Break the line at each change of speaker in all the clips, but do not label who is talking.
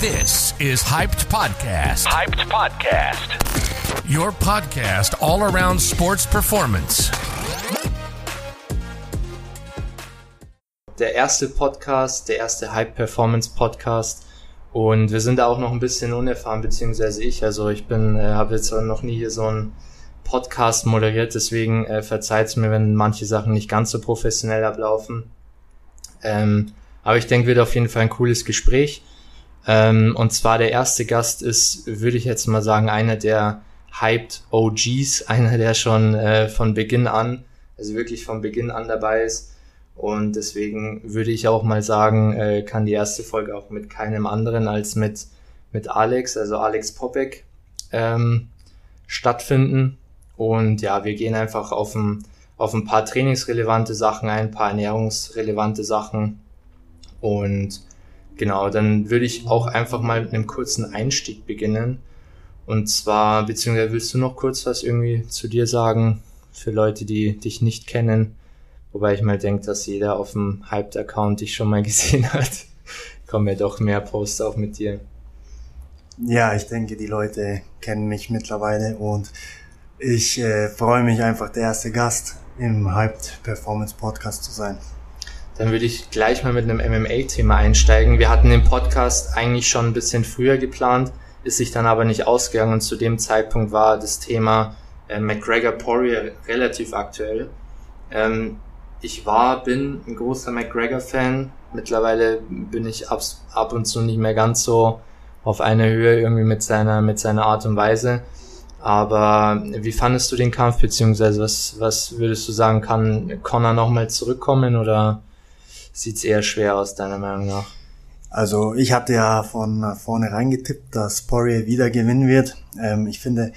This is Hyped Podcast.
Hyped Podcast.
Your podcast all around sports performance.
Der erste Podcast, der erste Hype Performance Podcast. Und wir sind da auch noch ein bisschen unerfahren, beziehungsweise ich. Also ich bin, äh, habe jetzt noch nie hier so einen Podcast moderiert, deswegen äh, verzeiht mir, wenn manche Sachen nicht ganz so professionell ablaufen. Ähm, aber ich denke, wird auf jeden Fall ein cooles Gespräch. Ähm, und zwar der erste Gast ist, würde ich jetzt mal sagen, einer der hyped OGs, einer, der schon äh, von Beginn an, also wirklich von Beginn an dabei ist. Und deswegen würde ich auch mal sagen, äh, kann die erste Folge auch mit keinem anderen als mit, mit Alex, also Alex Popek, ähm, stattfinden. Und ja, wir gehen einfach auf ein, auf ein paar trainingsrelevante Sachen ein, ein paar ernährungsrelevante Sachen. Und genau, dann würde ich auch einfach mal mit einem kurzen Einstieg beginnen. Und zwar, beziehungsweise willst du noch kurz was irgendwie zu dir sagen für Leute, die dich nicht kennen? Wobei ich mal denke, dass jeder auf dem Hyped-Account dich schon mal gesehen hat. Kommen ja doch mehr Posts auch mit dir.
Ja, ich denke, die Leute kennen mich mittlerweile und ich äh, freue mich einfach, der erste Gast im Hyped Performance Podcast zu sein.
Dann würde ich gleich mal mit einem MMA-Thema einsteigen. Wir hatten den Podcast eigentlich schon ein bisschen früher geplant, ist sich dann aber nicht ausgegangen und zu dem Zeitpunkt war das Thema äh, McGregor Poirier relativ aktuell. Ähm, ich war, bin ein großer McGregor-Fan. Mittlerweile bin ich ab, ab und zu nicht mehr ganz so auf einer Höhe irgendwie mit seiner, mit seiner Art und Weise. Aber wie fandest du den Kampf, beziehungsweise was, was würdest du sagen, kann Connor nochmal zurückkommen oder sieht's eher schwer aus, deiner Meinung nach?
Also ich hatte ja von vorne reingetippt, dass Poirier wieder gewinnen wird. Ähm, ich finde,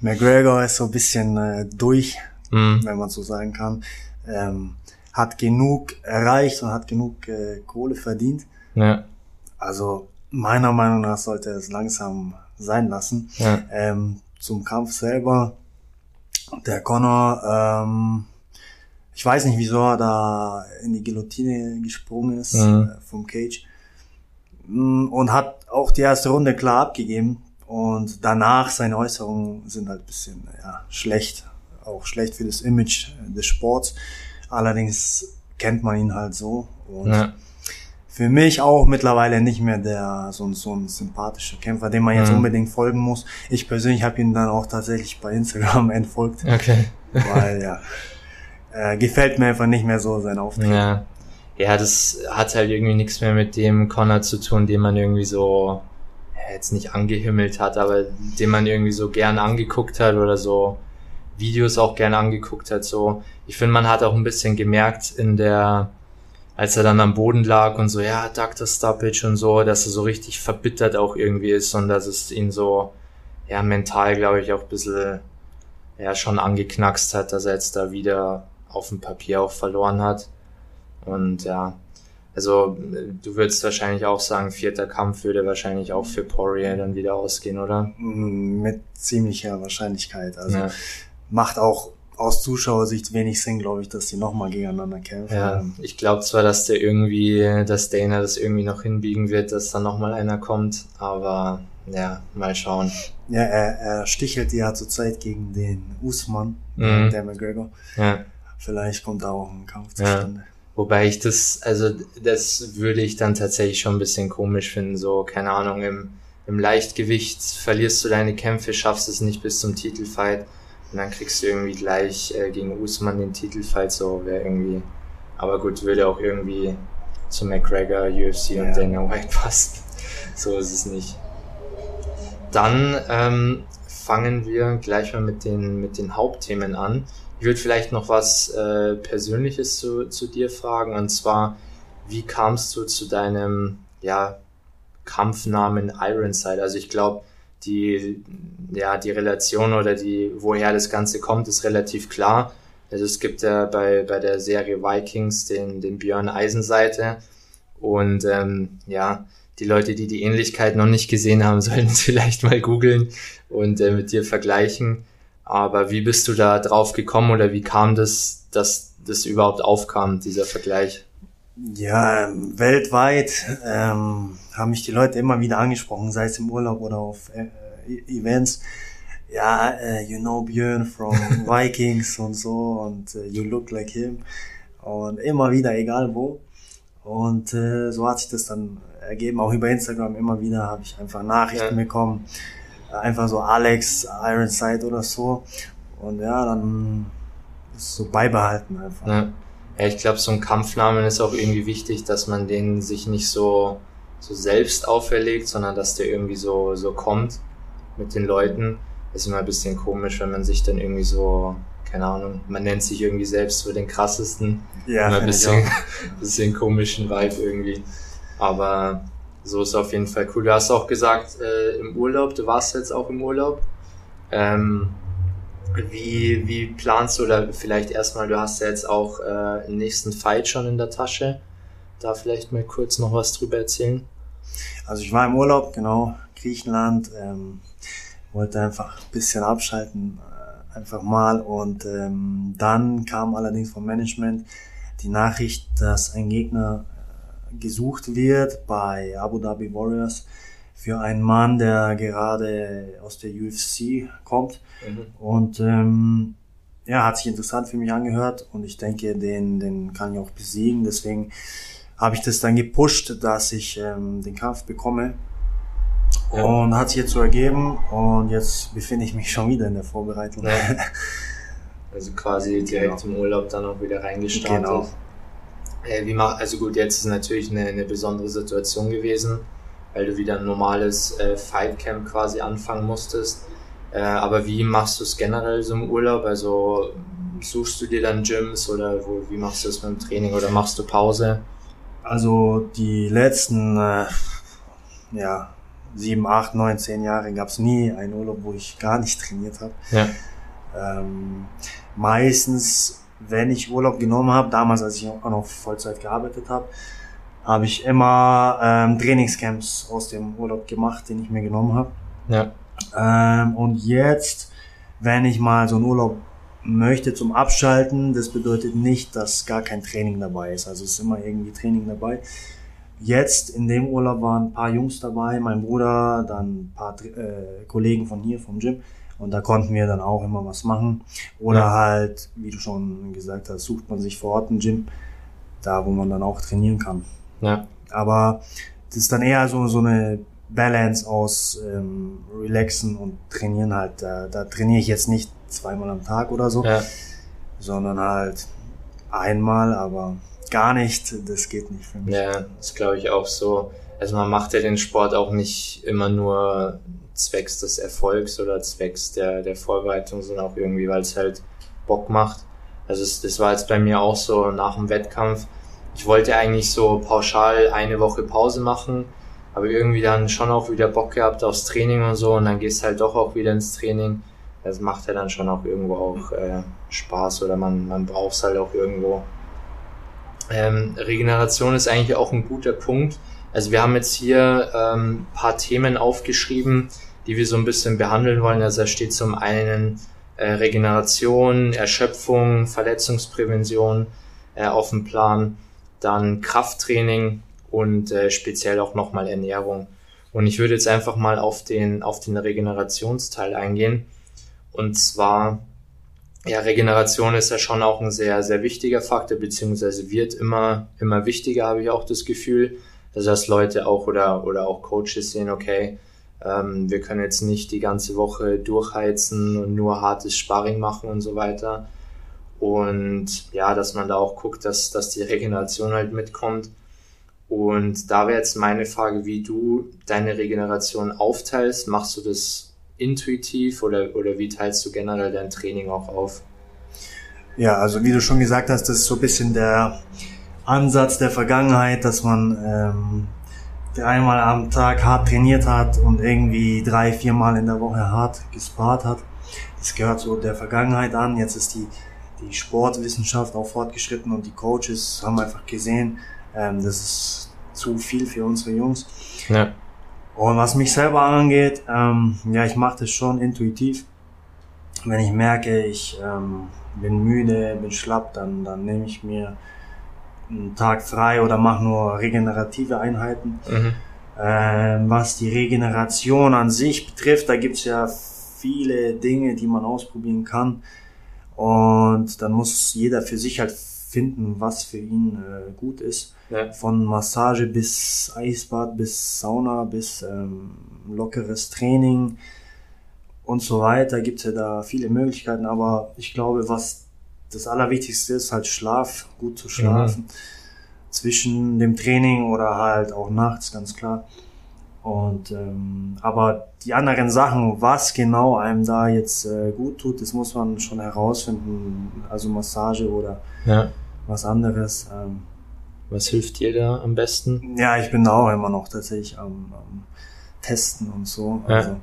McGregor ist so ein bisschen äh, durch, mm. wenn man so sagen kann. Ähm, hat genug erreicht und hat genug äh, Kohle verdient. Ja. Also meiner Meinung nach sollte es langsam sein lassen. Ja. Ähm, zum Kampf selber. Der Connor, ähm, ich weiß nicht, wieso er da in die Guillotine gesprungen ist mhm. äh, vom Cage mm, und hat auch die erste Runde klar abgegeben und danach seine Äußerungen sind halt bisschen ja, schlecht, auch schlecht für das Image des Sports. Allerdings kennt man ihn halt so und ja für mich auch mittlerweile nicht mehr der so, so ein sympathischer Kämpfer, dem man jetzt mhm. unbedingt folgen muss. Ich persönlich habe ihn dann auch tatsächlich bei Instagram entfolgt. Okay. Weil ja, äh, gefällt mir einfach nicht mehr so sein Auftreten.
Ja. ja, das hat halt irgendwie nichts mehr mit dem Connor zu tun, den man irgendwie so jetzt nicht angehimmelt hat, aber den man irgendwie so gern angeguckt hat oder so Videos auch gern angeguckt hat. So, ich finde, man hat auch ein bisschen gemerkt in der als er dann am Boden lag und so, ja, Dr. Stoppage und so, dass er so richtig verbittert auch irgendwie ist und dass es ihn so, ja, mental, glaube ich, auch ein bisschen, ja, schon angeknackst hat, dass er jetzt da wieder auf dem Papier auch verloren hat. Und ja, also du würdest wahrscheinlich auch sagen, vierter Kampf würde wahrscheinlich auch für Poirier dann wieder ausgehen, oder?
Mit ziemlicher Wahrscheinlichkeit. Also ja. macht auch aus Zuschauersicht wenig Sinn, glaube ich, dass die nochmal gegeneinander kämpfen.
Ja, ich glaube zwar, dass der irgendwie, dass Dana das irgendwie noch hinbiegen wird, dass da nochmal einer kommt, aber ja, mal schauen.
Ja, er, er stichelt ja zurzeit gegen den Usman, mhm. der McGregor. Ja. Vielleicht kommt da auch ein Kampf zustande. Ja.
Wobei ich das, also das würde ich dann tatsächlich schon ein bisschen komisch finden, so, keine Ahnung, im, im Leichtgewicht verlierst du deine Kämpfe, schaffst es nicht bis zum Titelfight und dann kriegst du irgendwie gleich äh, gegen Usman den Titelfight, so wäre irgendwie. Aber gut, würde auch irgendwie zu McGregor, UFC ja. und Dana White passen. so ist es nicht. Dann ähm, fangen wir gleich mal mit den, mit den Hauptthemen an. Ich würde vielleicht noch was äh, Persönliches zu, zu dir fragen, und zwar, wie kamst du zu deinem ja, Kampfnamen Ironside? Also ich glaube, die, ja, die Relation oder die, woher das Ganze kommt, ist relativ klar. Also es gibt ja bei, bei der Serie Vikings den, den Björn Eisenseite und ähm, ja, die Leute, die die Ähnlichkeit noch nicht gesehen haben, sollten es vielleicht mal googeln und äh, mit dir vergleichen. Aber wie bist du da drauf gekommen oder wie kam das, dass das überhaupt aufkam, dieser Vergleich?
Ja, weltweit ähm, haben mich die Leute immer wieder angesprochen, sei es im Urlaub oder auf äh, Events. Ja, äh, you know Björn from Vikings und so und äh, you look like him. Und immer wieder, egal wo. Und äh, so hat sich das dann ergeben. Auch über Instagram immer wieder habe ich einfach Nachrichten ja. bekommen. Einfach so Alex, Ironside oder so. Und ja, dann ist so beibehalten einfach.
Ja. Ja, ich glaube, so ein Kampfnamen ist auch irgendwie wichtig, dass man den sich nicht so, so selbst auferlegt, sondern dass der irgendwie so, so kommt mit den Leuten. Ist immer ein bisschen komisch, wenn man sich dann irgendwie so, keine Ahnung, man nennt sich irgendwie selbst so den krassesten. Ja, immer ein bisschen, bisschen komischen Vibe irgendwie. Aber so ist auf jeden Fall cool. Du hast auch gesagt, äh, im Urlaub, du warst jetzt auch im Urlaub. Ähm, wie, wie planst du, oder vielleicht erstmal, du hast ja jetzt auch äh, den nächsten Fight schon in der Tasche. Da vielleicht mal kurz noch was drüber erzählen.
Also ich war im Urlaub, genau, Griechenland, ähm, wollte einfach ein bisschen abschalten, äh, einfach mal. Und ähm, dann kam allerdings vom Management die Nachricht, dass ein Gegner gesucht wird bei Abu Dhabi Warriors für einen Mann, der gerade aus der UFC kommt. Mhm. Und ähm, ja, hat sich interessant für mich angehört und ich denke, den, den kann ich auch besiegen. Deswegen habe ich das dann gepusht, dass ich ähm, den Kampf bekomme. Ja. Und hat sich jetzt so ergeben und jetzt befinde ich mich schon wieder in der Vorbereitung. Ja.
Also quasi direkt genau. im Urlaub dann auch wieder reingestartet. Genau. Äh, wie mach, also gut, jetzt ist natürlich eine, eine besondere Situation gewesen weil du wieder ein normales äh, Fightcamp quasi anfangen musstest. Äh, aber wie machst du es generell so im Urlaub? Also suchst du dir dann Gyms oder wo, wie machst du es mit dem Training oder machst du Pause?
Also die letzten äh, ja, sieben, acht, neun, zehn Jahre gab es nie einen Urlaub, wo ich gar nicht trainiert habe. Ja. Ähm, meistens, wenn ich Urlaub genommen habe, damals als ich auch noch Vollzeit gearbeitet habe, habe ich immer ähm, Trainingscamps aus dem Urlaub gemacht, den ich mir genommen habe. Ja. Ähm, und jetzt, wenn ich mal so einen Urlaub möchte zum Abschalten, das bedeutet nicht, dass gar kein Training dabei ist. Also es ist immer irgendwie Training dabei. Jetzt in dem Urlaub waren ein paar Jungs dabei, mein Bruder, dann ein paar äh, Kollegen von hier vom Gym. Und da konnten wir dann auch immer was machen. Oder ja. halt, wie du schon gesagt hast, sucht man sich vor Ort ein Gym, da wo man dann auch trainieren kann. Ja. Aber das ist dann eher so, so eine Balance aus ähm, Relaxen und Trainieren halt. Da, da trainiere ich jetzt nicht zweimal am Tag oder so, ja. sondern halt einmal, aber gar nicht. Das geht nicht für mich.
Ja, das glaube ich auch so. Also man macht ja den Sport auch nicht immer nur zwecks des Erfolgs oder zwecks der, der Vorbereitung, sondern auch irgendwie, weil es halt Bock macht. Also es, das war jetzt bei mir auch so nach dem Wettkampf ich wollte eigentlich so pauschal eine Woche Pause machen, aber irgendwie dann schon auch wieder Bock gehabt aufs Training und so und dann gehst halt doch auch wieder ins Training. Das macht ja dann schon auch irgendwo auch äh, Spaß oder man, man braucht es halt auch irgendwo. Ähm, Regeneration ist eigentlich auch ein guter Punkt. Also wir haben jetzt hier ähm, paar Themen aufgeschrieben, die wir so ein bisschen behandeln wollen. Also da steht zum einen äh, Regeneration, Erschöpfung, Verletzungsprävention äh, auf dem Plan dann Krafttraining und äh, speziell auch nochmal Ernährung. Und ich würde jetzt einfach mal auf den, auf den Regenerationsteil eingehen. Und zwar, ja, Regeneration ist ja schon auch ein sehr, sehr wichtiger Faktor, beziehungsweise wird immer, immer wichtiger, habe ich auch das Gefühl. Also, dass Leute auch oder, oder auch Coaches sehen, okay, ähm, wir können jetzt nicht die ganze Woche durchheizen und nur hartes Sparring machen und so weiter, und ja, dass man da auch guckt, dass, dass die Regeneration halt mitkommt. Und da wäre jetzt meine Frage, wie du deine Regeneration aufteilst. Machst du das intuitiv oder, oder wie teilst du generell dein Training auch auf?
Ja, also wie du schon gesagt hast, das ist so ein bisschen der Ansatz der Vergangenheit, dass man ähm, dreimal am Tag hart trainiert hat und irgendwie drei, viermal in der Woche hart gespart hat. Das gehört so der Vergangenheit an. Jetzt ist die die Sportwissenschaft auch fortgeschritten und die Coaches haben einfach gesehen, ähm, das ist zu viel für unsere Jungs. Ja. Und was mich selber angeht, ähm, ja, ich mache das schon intuitiv. Wenn ich merke, ich ähm, bin müde, bin schlapp, dann, dann nehme ich mir einen Tag frei oder mache nur regenerative Einheiten. Mhm. Ähm, was die Regeneration an sich betrifft, da gibt's ja viele Dinge, die man ausprobieren kann. Und dann muss jeder für sich halt finden, was für ihn äh, gut ist. Ja. Von Massage bis Eisbad, bis Sauna, bis ähm, lockeres Training und so weiter. Gibt es ja da viele Möglichkeiten, aber ich glaube, was das Allerwichtigste ist, halt Schlaf, gut zu schlafen. Mhm. Zwischen dem Training oder halt auch nachts, ganz klar. Und ähm, aber die anderen Sachen, was genau einem da jetzt äh, gut tut, das muss man schon herausfinden. Also Massage oder ja. was anderes. Ähm,
was hilft dir da am besten?
Ja, ich bin da auch immer noch tatsächlich am, am Testen und so. Ja. Also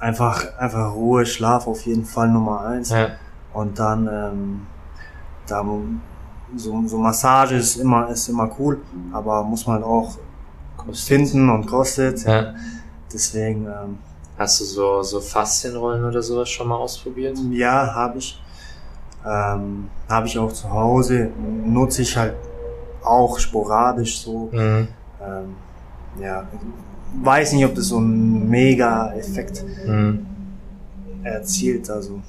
einfach, einfach Ruhe, Schlaf auf jeden Fall Nummer eins. Ja. Und dann ähm, da so, so Massage ist immer ist immer cool, aber muss man auch kostet. finden und kostet. Ja. Deswegen. Ähm,
Hast du so so Faszienrollen oder sowas schon mal ausprobiert?
Ja, habe ich. Ähm, habe ich auch zu Hause. Nutze ich halt auch sporadisch so. Mhm. Ähm, ja, weiß nicht, ob das so ein mega Effekt mhm. erzielt. Also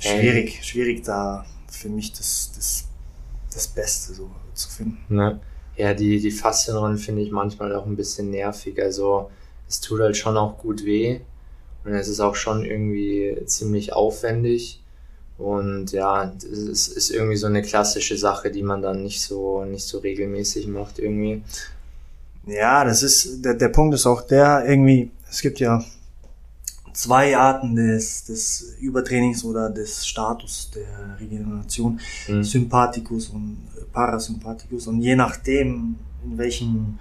schwierig, schwierig da für mich das, das, das Beste so zu finden.
Ne? Ja, die, die Faszienrollen finde ich manchmal auch ein bisschen nervig. Also es tut halt schon auch gut weh und es ist auch schon irgendwie ziemlich aufwendig. Und ja, es ist irgendwie so eine klassische Sache, die man dann nicht so, nicht so regelmäßig macht irgendwie.
Ja, das ist, der, der Punkt ist auch der, irgendwie, es gibt ja zwei Arten des, des Übertrainings oder des Status der Regeneration, mhm. Sympathikus und Parasympathikus. Und je nachdem, in welchem,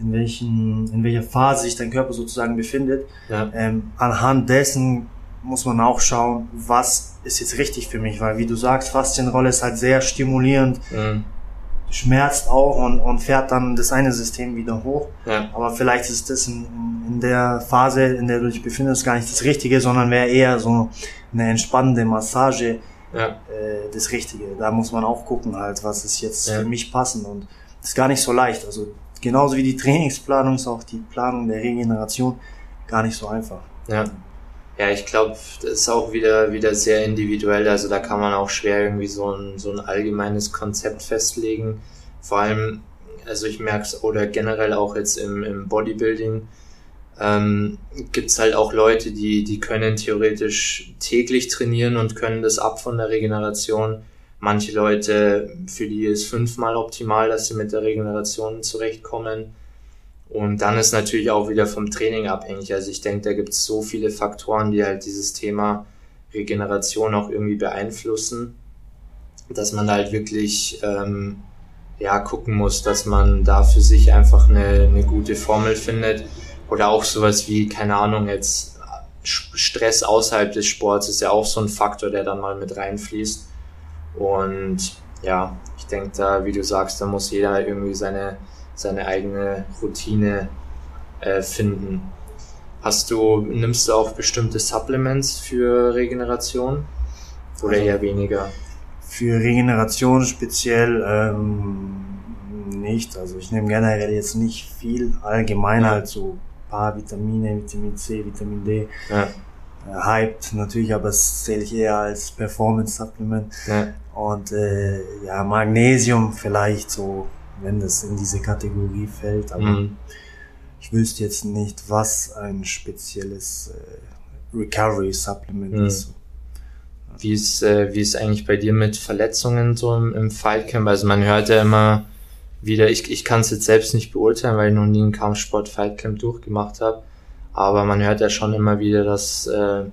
in welchen, in welcher Phase sich dein Körper sozusagen befindet, ja. ähm, anhand dessen muss man auch schauen, was ist jetzt richtig für mich, weil wie du sagst, Faszienrolle ist halt sehr stimulierend, mhm. Schmerzt auch und, und fährt dann das eine System wieder hoch. Ja. Aber vielleicht ist das in, in der Phase, in der du dich befindest, gar nicht das Richtige, sondern wäre eher so eine entspannende Massage ja. äh, das Richtige. Da muss man auch gucken halt, was ist jetzt ja. für mich passend und das ist gar nicht so leicht. Also genauso wie die Trainingsplanung ist auch die Planung der Regeneration gar nicht so einfach.
Ja. Ja, ich glaube, das ist auch wieder, wieder sehr individuell. Also da kann man auch schwer irgendwie so ein, so ein allgemeines Konzept festlegen. Vor allem, also ich merke es, oder generell auch jetzt im, im Bodybuilding, ähm, gibt es halt auch Leute, die, die können theoretisch täglich trainieren und können das ab von der Regeneration. Manche Leute, für die ist fünfmal optimal, dass sie mit der Regeneration zurechtkommen. Und dann ist natürlich auch wieder vom Training abhängig. Also ich denke, da gibt es so viele Faktoren, die halt dieses Thema Regeneration auch irgendwie beeinflussen, dass man halt wirklich ähm, ja gucken muss, dass man da für sich einfach eine, eine gute Formel findet. Oder auch sowas wie, keine Ahnung, jetzt Stress außerhalb des Sports ist ja auch so ein Faktor, der dann mal mit reinfließt. Und ja, ich denke da, wie du sagst, da muss jeder irgendwie seine seine eigene Routine äh, finden. Hast du, nimmst du auch bestimmte Supplements für Regeneration oder also eher weniger?
Für Regeneration speziell ähm, nicht. Also ich nehme generell jetzt nicht viel, allgemein ja. halt so paar Vitamine, Vitamin C, Vitamin D. Ja. Äh, hyped natürlich, aber das zähle ich eher als Performance Supplement. Ja. Und äh, ja, Magnesium vielleicht so wenn das in diese Kategorie fällt. Aber mhm. ich wüsste jetzt nicht, was ein spezielles äh, Recovery Supplement mhm. ist.
Wie ist, äh, wie ist eigentlich bei dir mit Verletzungen so im, im Fightcamp? Also man hört ja immer wieder, ich, ich kann es jetzt selbst nicht beurteilen, weil ich noch nie einen Kampfsport-Fightcamp durchgemacht habe. Aber man hört ja schon immer wieder, dass äh,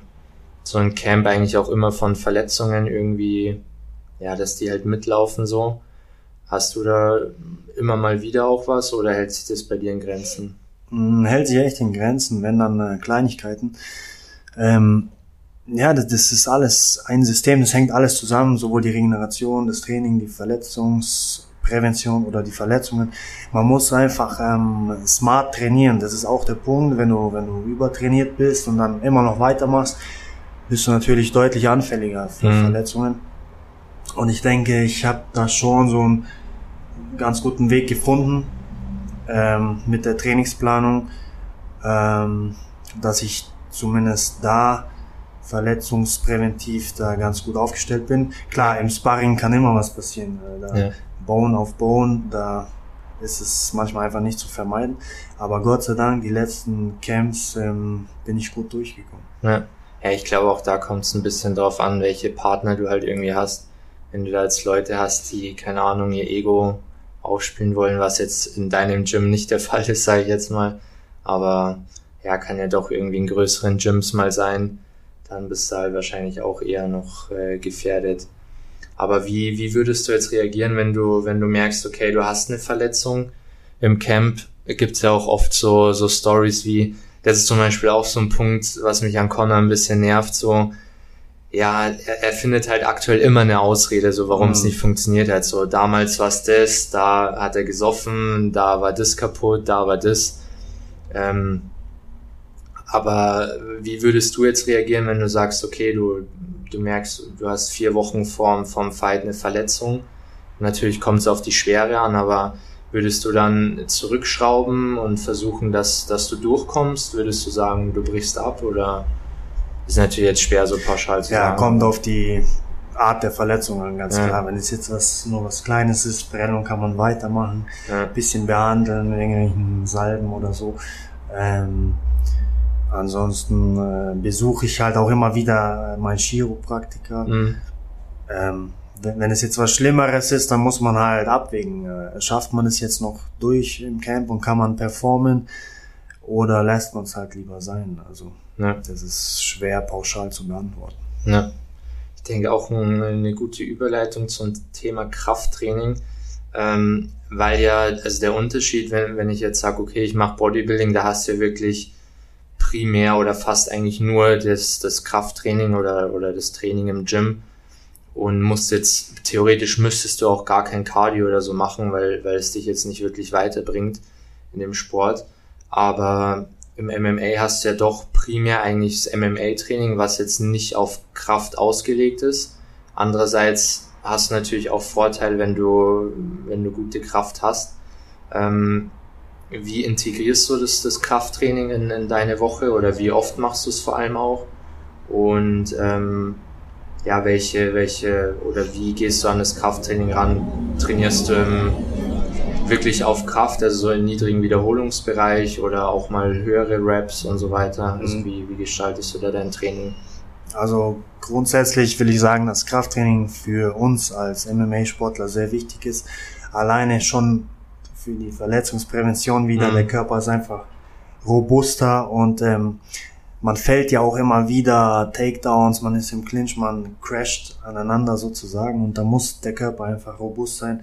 so ein Camp eigentlich auch immer von Verletzungen irgendwie, ja, dass die halt mitlaufen so. Hast du da immer mal wieder auch was oder hält sich das bei dir in Grenzen?
Mm, hält sich echt in Grenzen, wenn dann äh, Kleinigkeiten. Ähm, ja, das, das ist alles ein System, das hängt alles zusammen, sowohl die Regeneration, das Training, die Verletzungsprävention oder die Verletzungen. Man muss einfach ähm, smart trainieren. Das ist auch der Punkt, wenn du, wenn du übertrainiert bist und dann immer noch weitermachst, bist du natürlich deutlich anfälliger für mhm. Verletzungen. Und ich denke, ich habe da schon so ein ganz guten Weg gefunden ähm, mit der Trainingsplanung, ähm, dass ich zumindest da verletzungspräventiv da ganz gut aufgestellt bin. Klar, im Sparring kann immer was passieren. Äh, da ja. Bone auf Bone, da ist es manchmal einfach nicht zu vermeiden. Aber Gott sei Dank, die letzten Camps ähm, bin ich gut durchgekommen.
Ja. ja, ich glaube auch da kommt es ein bisschen drauf an, welche Partner du halt irgendwie hast. Wenn du da jetzt Leute hast, die, keine Ahnung, ihr Ego aufspielen wollen, was jetzt in deinem Gym nicht der Fall ist, sage ich jetzt mal. Aber ja, kann ja doch irgendwie in größeren Gyms mal sein. Dann bist du halt wahrscheinlich auch eher noch äh, gefährdet. Aber wie, wie würdest du jetzt reagieren, wenn du, wenn du merkst, okay, du hast eine Verletzung im Camp? Gibt's ja auch oft so, so Stories wie, das ist zum Beispiel auch so ein Punkt, was mich an Connor ein bisschen nervt, so, ja, er, er findet halt aktuell immer eine Ausrede, so warum mhm. es nicht funktioniert hat. So, damals war es das, da hat er gesoffen, da war das kaputt, da war das. Ähm, aber wie würdest du jetzt reagieren, wenn du sagst, okay, du, du merkst, du hast vier Wochen vorm, vorm Fight eine Verletzung. Natürlich kommt es auf die Schwere an, aber würdest du dann zurückschrauben und versuchen, dass, dass du durchkommst? Würdest du sagen, du brichst ab oder ist natürlich jetzt schwer so pauschal zu
ja,
sagen?
Ja, kommt auf die Art der Verletzung an, ganz ja. klar. Wenn es jetzt was, nur was Kleines ist, Brennung kann man weitermachen, ja. bisschen behandeln mit irgendwelchen Salben oder so. Ähm, Ansonsten äh, besuche ich halt auch immer wieder meinen Chiropraktiker. Mhm. Ähm, wenn, wenn, es jetzt was Schlimmeres ist, dann muss man halt abwägen. Äh, schafft man es jetzt noch durch im Camp und kann man performen oder lässt man es halt lieber sein? Also ja. das ist schwer pauschal zu beantworten.
Ja. Ich denke auch eine gute Überleitung zum Thema Krafttraining. Ähm, weil ja, also der Unterschied, wenn, wenn ich jetzt sage, okay, ich mache Bodybuilding, da hast du ja wirklich primär oder fast eigentlich nur das, das Krafttraining oder, oder das Training im Gym und musst jetzt, theoretisch müsstest du auch gar kein Cardio oder so machen, weil, weil es dich jetzt nicht wirklich weiterbringt in dem Sport. Aber im MMA hast du ja doch primär eigentlich das MMA-Training, was jetzt nicht auf Kraft ausgelegt ist. Andererseits hast du natürlich auch Vorteil, wenn du, wenn du gute Kraft hast. Ähm, wie integrierst du das, das Krafttraining in, in deine Woche oder wie oft machst du es vor allem auch? Und ähm, ja, welche, welche oder wie gehst du an das Krafttraining ran? Trainierst du ähm, wirklich auf Kraft, also so im niedrigen Wiederholungsbereich oder auch mal höhere Raps und so weiter? Also mhm. wie, wie gestaltest du da dein Training?
Also grundsätzlich will ich sagen, dass Krafttraining für uns als MMA-Sportler sehr wichtig ist. Alleine schon für die Verletzungsprävention wieder. Mhm. Der Körper ist einfach robuster und ähm, man fällt ja auch immer wieder Takedowns, man ist im Clinch, man crasht aneinander sozusagen und da muss der Körper einfach robust sein.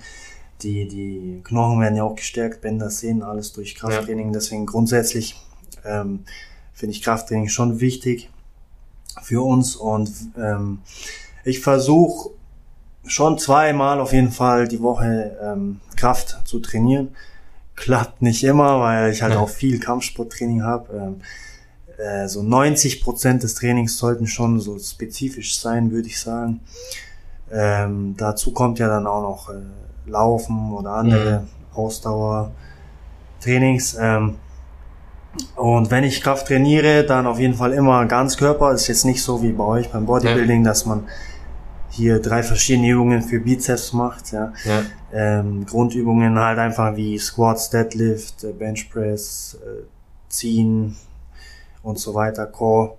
Die, die Knochen werden ja auch gestärkt, Bänder, Sehnen, alles durch Krafttraining. Ja. Deswegen grundsätzlich ähm, finde ich Krafttraining schon wichtig für uns und ähm, ich versuche schon zweimal auf jeden Fall die Woche ähm, Kraft zu trainieren. Klappt nicht immer, weil ich halt ja. auch viel Kampfsporttraining habe. Ähm, äh, so 90 Prozent des Trainings sollten schon so spezifisch sein, würde ich sagen. Ähm, dazu kommt ja dann auch noch äh, Laufen oder andere mhm. Ausdauertrainings. Ähm, und wenn ich Kraft trainiere, dann auf jeden Fall immer ganz Körper. Ist jetzt nicht so wie bei euch beim Bodybuilding, ja. dass man hier drei verschiedene Übungen für Bizeps macht, ja. ja. Ähm, Grundübungen halt einfach wie Squats, Deadlift, äh, Bench Press, äh, Ziehen und so weiter, Core,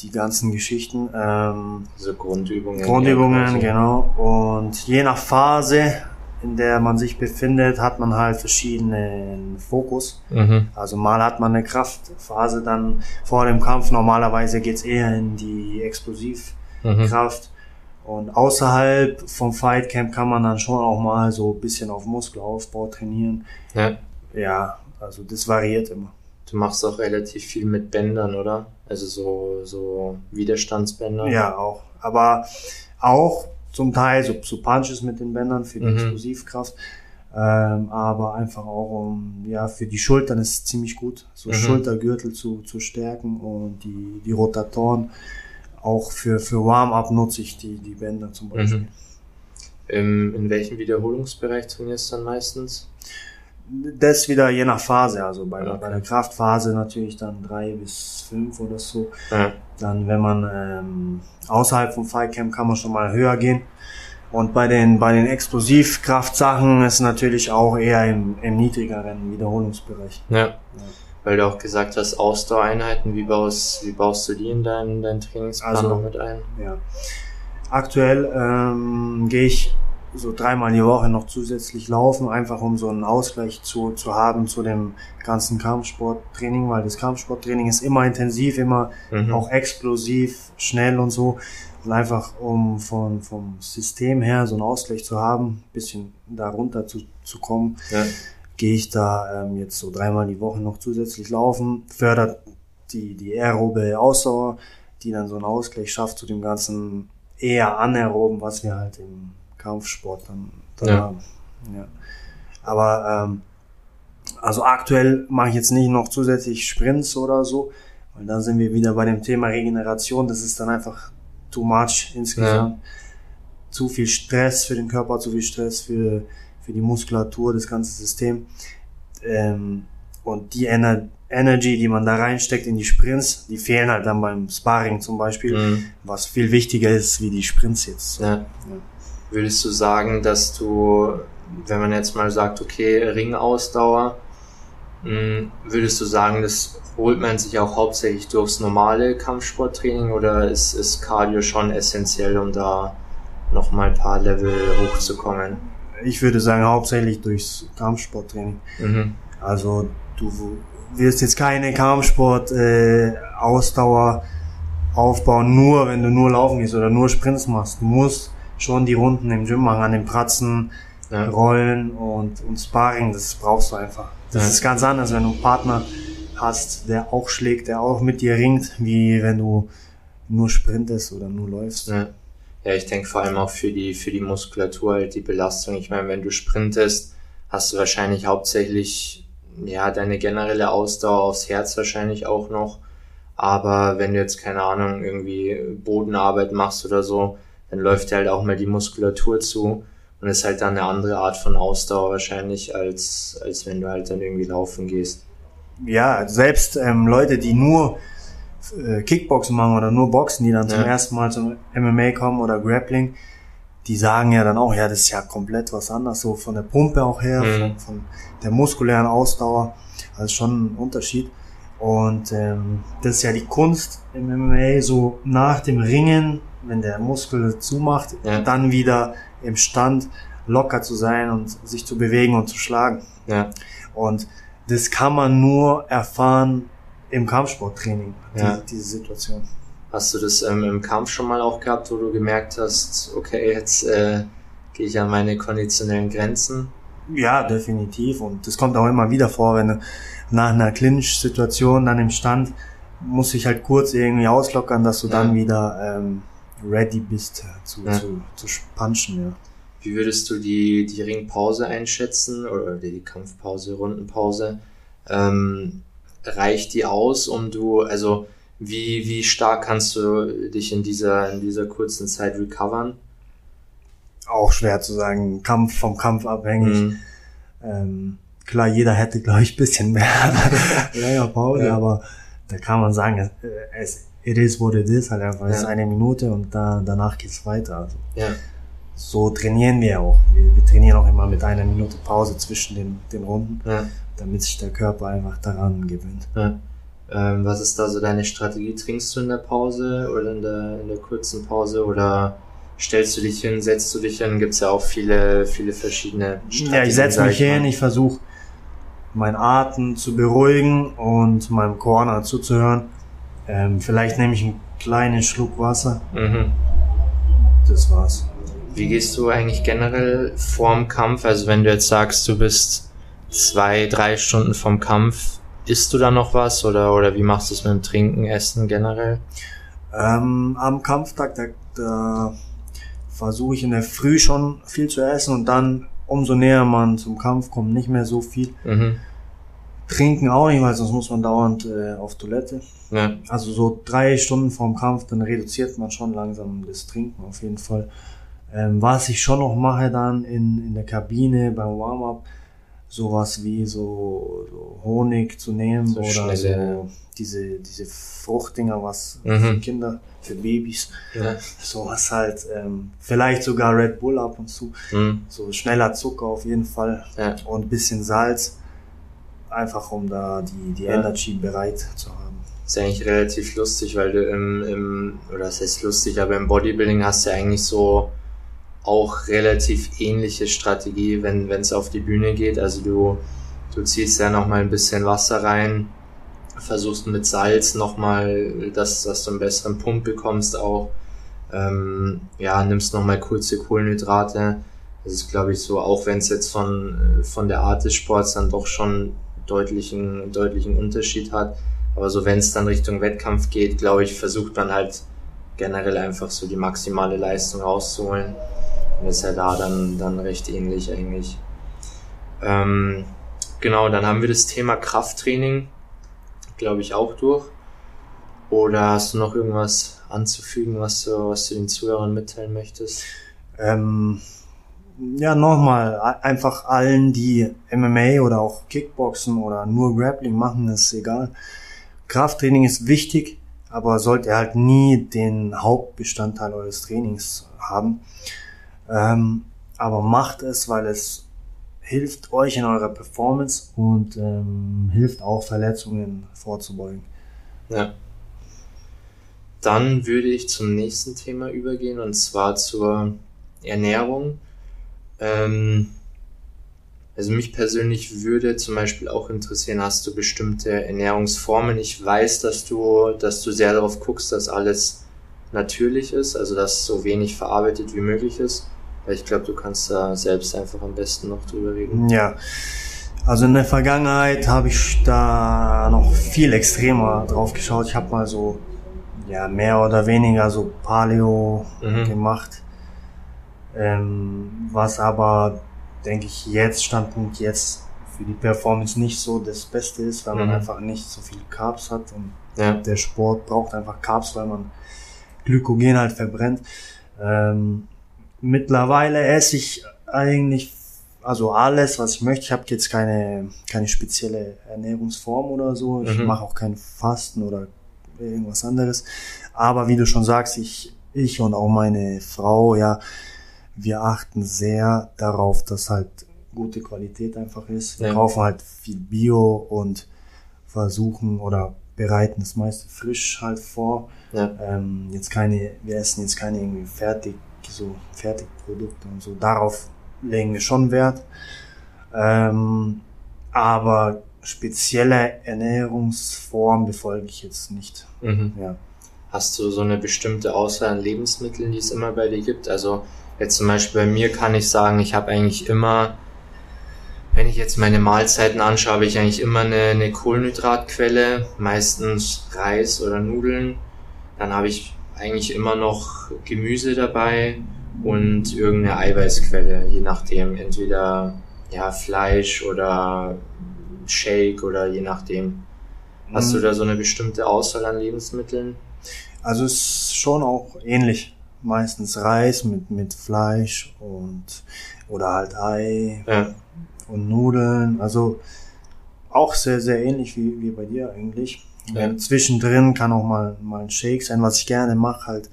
die ganzen Geschichten. Ähm,
also Grundübungen.
Grundübungen, genau. Und je nach Phase, in der man sich befindet, hat man halt verschiedenen Fokus. Mhm. Also mal hat man eine Kraftphase dann vor dem Kampf. Normalerweise geht's eher in die Explosivkraft. Mhm. Und außerhalb vom Fightcamp kann man dann schon auch mal so ein bisschen auf Muskelaufbau trainieren. Ja. Ja, also das variiert immer.
Du machst auch relativ viel mit Bändern, oder? Also so, so Widerstandsbänder.
Ja, auch. Aber auch zum Teil so, so Punches mit den Bändern für die mhm. Explosivkraft. Ähm, aber einfach auch um, ja, für die Schultern ist es ziemlich gut, so mhm. Schultergürtel zu, zu stärken und die, die Rotatoren auch für, für Warm-up nutze ich die, die Bänder zum Beispiel. Mhm.
Im, in welchem Wiederholungsbereich trainierst du dann meistens?
Das wieder je nach Phase, also bei, okay. bei der Kraftphase natürlich dann drei bis fünf oder so. Ja. Dann, wenn man ähm, außerhalb vom Fightcamp kann man schon mal höher gehen. Und bei den, bei den Explosivkraftsachen ist natürlich auch eher im, im niedrigeren Wiederholungsbereich.
Ja. ja. Weil du auch gesagt hast, Ausdauereinheiten, wie baust, wie baust du die in deinen, deinen Trainingsplan also, mit ein?
Ja. Aktuell ähm, gehe ich so dreimal die Woche noch zusätzlich laufen, einfach um so einen Ausgleich zu, zu haben zu dem ganzen Kampfsporttraining, weil das Kampfsporttraining ist immer intensiv, immer mhm. auch explosiv, schnell und so. Und einfach um von, vom System her so einen Ausgleich zu haben, bisschen darunter zu, zu kommen, ja. gehe ich da ähm, jetzt so dreimal die Woche noch zusätzlich laufen, fördert die, die aerobe Ausdauer, die dann so einen Ausgleich schafft zu dem ganzen eher anaeroben, was wir halt im Kampfsport dann, dann ja. Ja. Aber ähm, also aktuell mache ich jetzt nicht noch zusätzlich Sprints oder so, weil dann sind wir wieder bei dem Thema Regeneration. Das ist dann einfach too much insgesamt. Ja. Zu viel Stress für den Körper, zu viel Stress für, für die Muskulatur, das ganze System. Ähm, und die Ener Energy, die man da reinsteckt in die Sprints, die fehlen halt dann beim Sparring zum Beispiel, mhm. was viel wichtiger ist wie die Sprints jetzt.
Ja. ja. Würdest du sagen, dass du, wenn man jetzt mal sagt, okay, Ringausdauer, hm, würdest du sagen, das holt man sich auch hauptsächlich durchs normale Kampfsporttraining oder ist, ist Cardio schon essentiell, um da nochmal ein paar Level hochzukommen?
Ich würde sagen, hauptsächlich durchs Kampfsporttraining. Mhm. Also du wirst jetzt keine Kampfsport-Ausdauer äh, aufbauen, nur wenn du nur laufen gehst oder nur Sprints machst. Du musst schon die Runden im Gym machen, an den Pratzen, ja. Rollen und, und Sparring, das brauchst du einfach. Das ja. ist ganz anders, wenn du einen Partner hast, der auch schlägt, der auch mit dir ringt, wie wenn du nur sprintest oder nur läufst.
Ja, ja ich denke vor allem auch für die, für die Muskulatur halt die Belastung. Ich meine, wenn du sprintest, hast du wahrscheinlich hauptsächlich, ja, deine generelle Ausdauer aufs Herz wahrscheinlich auch noch. Aber wenn du jetzt, keine Ahnung, irgendwie Bodenarbeit machst oder so, dann läuft dir halt auch mal die Muskulatur zu und ist halt dann eine andere Art von Ausdauer wahrscheinlich, als, als wenn du halt dann irgendwie laufen gehst.
Ja, selbst ähm, Leute, die nur äh, Kickboxen machen oder nur Boxen, die dann ja. zum ersten Mal zum MMA kommen oder Grappling, die sagen ja dann auch, ja, das ist ja komplett was anderes, so von der Pumpe auch her, mhm. von, von der muskulären Ausdauer, also schon ein Unterschied. Und ähm, das ist ja die Kunst im MMA, so nach dem Ringen wenn der Muskel zumacht, ja. dann wieder im Stand locker zu sein und sich zu bewegen und zu schlagen. Ja. Und das kann man nur erfahren im Kampfsporttraining, ja. die, diese Situation.
Hast du das ähm, im Kampf schon mal auch gehabt, wo du gemerkt hast, okay, jetzt äh, gehe ich an meine konditionellen Grenzen?
Ja, definitiv. Und das kommt auch immer wieder vor, wenn du nach einer Clinch-Situation dann im Stand muss ich halt kurz irgendwie auslockern, dass du ja. dann wieder ähm, ready bist zu, ja. zu, zu punchen, ja.
Wie würdest du die, die Ringpause einschätzen oder die Kampfpause, Rundenpause? Ähm, reicht die aus, um du, also wie, wie stark kannst du dich in dieser, in dieser kurzen Zeit recovern?
Auch schwer zu sagen, Kampf vom Kampf abhängig. Mhm. Ähm, klar, jeder hätte, glaube ich, bisschen mehr länger Pause, ja. aber da kann man sagen, es, it is what it is, halt einfach. Es ist eine Minute und da, danach geht's weiter. Also. Ja. So trainieren wir auch. Wir, wir, trainieren auch immer mit einer Minute Pause zwischen den, den Runden, ja. damit sich der Körper einfach daran gewöhnt.
Ja. Ähm, was ist da so deine Strategie? Trinkst du in der Pause oder in der, in der kurzen Pause oder stellst du dich hin, setzt du dich hin? Gibt's ja auch viele, viele verschiedene
Strategien. Ja, ich setze mich hin, ich versuche meinen Atem zu beruhigen und meinem Corner zuzuhören ähm, vielleicht nehme ich einen kleinen Schluck Wasser. Mhm. Das war's.
Wie gehst du eigentlich generell vorm Kampf? Also wenn du jetzt sagst, du bist zwei, drei Stunden vom Kampf, isst du da noch was oder, oder wie machst du es mit dem Trinken, Essen generell?
Ähm, am Kampftag, da, da versuche ich in der Früh schon viel zu essen und dann umso näher man zum Kampf kommt, nicht mehr so viel. Mhm. Trinken auch nicht, weil sonst muss man dauernd äh, auf Toilette. Ja. Also so drei Stunden vorm Kampf, dann reduziert man schon langsam das Trinken auf jeden Fall. Ähm, was ich schon noch mache dann in, in der Kabine beim Warm-up, sowas wie so, so Honig zu nehmen so oder schnelle. so diese, diese Fruchtdinger, was mhm. für Kinder, für Babys, ja. sowas halt, ähm, vielleicht sogar Red Bull ab und zu, mhm. so schneller Zucker auf jeden Fall ja. und bisschen Salz, einfach um da die, die ja. Energy bereit zu haben.
ist eigentlich relativ lustig, weil du im, im oder das heißt lustig, aber im Bodybuilding hast du eigentlich so auch relativ ähnliche Strategie, wenn es auf die Bühne geht. Also du, du ziehst ja noch mal ein bisschen Wasser rein, versuchst mit Salz nochmal, dass, dass du einen besseren Pump bekommst auch. Ähm, ja, nimmst nochmal kurze Kohlenhydrate. Das ist, glaube ich, so, auch wenn es jetzt von, von der Art des Sports dann doch schon deutlichen, deutlichen Unterschied hat. Aber so, wenn es dann Richtung Wettkampf geht, glaube ich, versucht man halt generell einfach so die maximale Leistung rauszuholen. Und ist ja da dann, dann recht ähnlich eigentlich. Ähm, genau, dann haben wir das Thema Krafttraining, glaube ich, auch durch. Oder hast du noch irgendwas anzufügen, was du, was du den Zuhörern mitteilen möchtest?
Ähm, ja, nochmal, einfach allen, die MMA oder auch Kickboxen oder nur Grappling machen, ist egal. Krafttraining ist wichtig, aber sollte halt nie den Hauptbestandteil eures Trainings haben. Ähm, aber macht es, weil es hilft euch in eurer Performance und ähm, hilft auch Verletzungen vorzubeugen.
Ja. Dann würde ich zum nächsten Thema übergehen und zwar zur Ernährung. Ähm, also mich persönlich würde zum Beispiel auch interessieren, hast du bestimmte Ernährungsformen? Ich weiß, dass du, dass du sehr darauf guckst, dass alles natürlich ist, also dass so wenig verarbeitet wie möglich ist. Ich glaube, du kannst da selbst einfach am besten noch drüber reden.
Ja. Also in der Vergangenheit habe ich da noch viel extremer drauf geschaut. Ich habe mal so ja mehr oder weniger so Paleo mhm. gemacht, ähm, was aber denke ich jetzt Standpunkt jetzt für die Performance nicht so das Beste ist, weil mhm. man einfach nicht so viel Carbs hat und ja. der Sport braucht einfach Carbs, weil man Glykogen halt verbrennt. Ähm, Mittlerweile esse ich eigentlich also alles, was ich möchte. Ich habe jetzt keine keine spezielle Ernährungsform oder so. Ich mhm. mache auch kein Fasten oder irgendwas anderes. Aber wie du schon sagst, ich ich und auch meine Frau, ja, wir achten sehr darauf, dass halt gute Qualität einfach ist. Wir ja. kaufen halt viel Bio und versuchen oder bereiten das meiste frisch halt vor. Ja. Ähm, jetzt keine, wir essen jetzt keine irgendwie fertig so Fertigprodukte und so. Darauf legen wir schon Wert. Ähm, aber spezielle Ernährungsform befolge ich jetzt nicht. Mhm. Ja.
Hast du so eine bestimmte Auswahl an Lebensmitteln, die es immer bei dir gibt? Also jetzt zum Beispiel bei mir kann ich sagen, ich habe eigentlich immer, wenn ich jetzt meine Mahlzeiten anschaue, habe ich eigentlich immer eine, eine Kohlenhydratquelle, meistens Reis oder Nudeln. Dann habe ich eigentlich immer noch Gemüse dabei und irgendeine Eiweißquelle, je nachdem. Entweder ja, Fleisch oder Shake oder je nachdem. Hast mhm. du da so eine bestimmte Auswahl an Lebensmitteln?
Also es ist schon auch ähnlich. Meistens Reis mit, mit Fleisch und oder halt Ei ja. und Nudeln. Also auch sehr, sehr ähnlich wie, wie bei dir eigentlich. Ja. Zwischendrin kann auch mal, mal ein Shake sein, was ich gerne mache, halt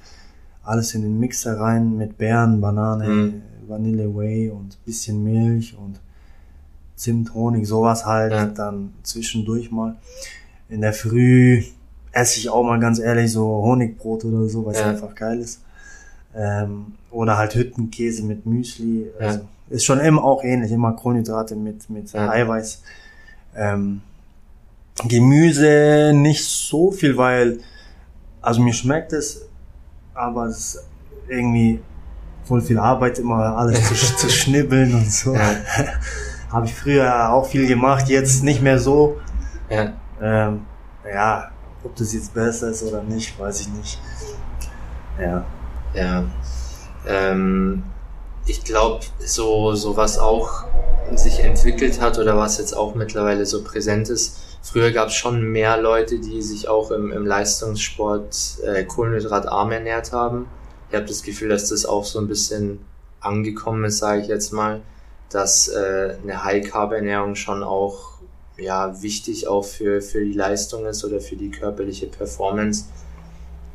alles in den Mixer rein mit Beeren, Banane, mhm. Vanille Whey und bisschen Milch und Zimt, Honig, sowas halt ja. dann zwischendurch mal. In der Früh esse ich auch mal ganz ehrlich so Honigbrot oder so, was ja. einfach geil ist. Ähm, oder halt Hüttenkäse mit Müsli. Also ja. Ist schon immer auch ähnlich, immer Kohlenhydrate mit, mit Eiweiß. Ähm, Gemüse nicht so viel, weil, also mir schmeckt es, aber es ist irgendwie voll viel Arbeit, immer alles zu, zu schnibbeln und so. Ja. Habe ich früher auch viel gemacht, jetzt nicht mehr so. Ja. Ähm, ja, ob das jetzt besser ist oder nicht, weiß ich nicht. Ja.
Ja. Ähm, ich glaube, so, so was auch sich entwickelt hat oder was jetzt auch mittlerweile so präsent ist, Früher gab es schon mehr Leute, die sich auch im, im Leistungssport äh, kohlenhydratarm ernährt haben. Ich habe das Gefühl, dass das auch so ein bisschen angekommen ist, sage ich jetzt mal, dass äh, eine High-Carb-Ernährung schon auch ja, wichtig auch für, für die Leistung ist oder für die körperliche Performance.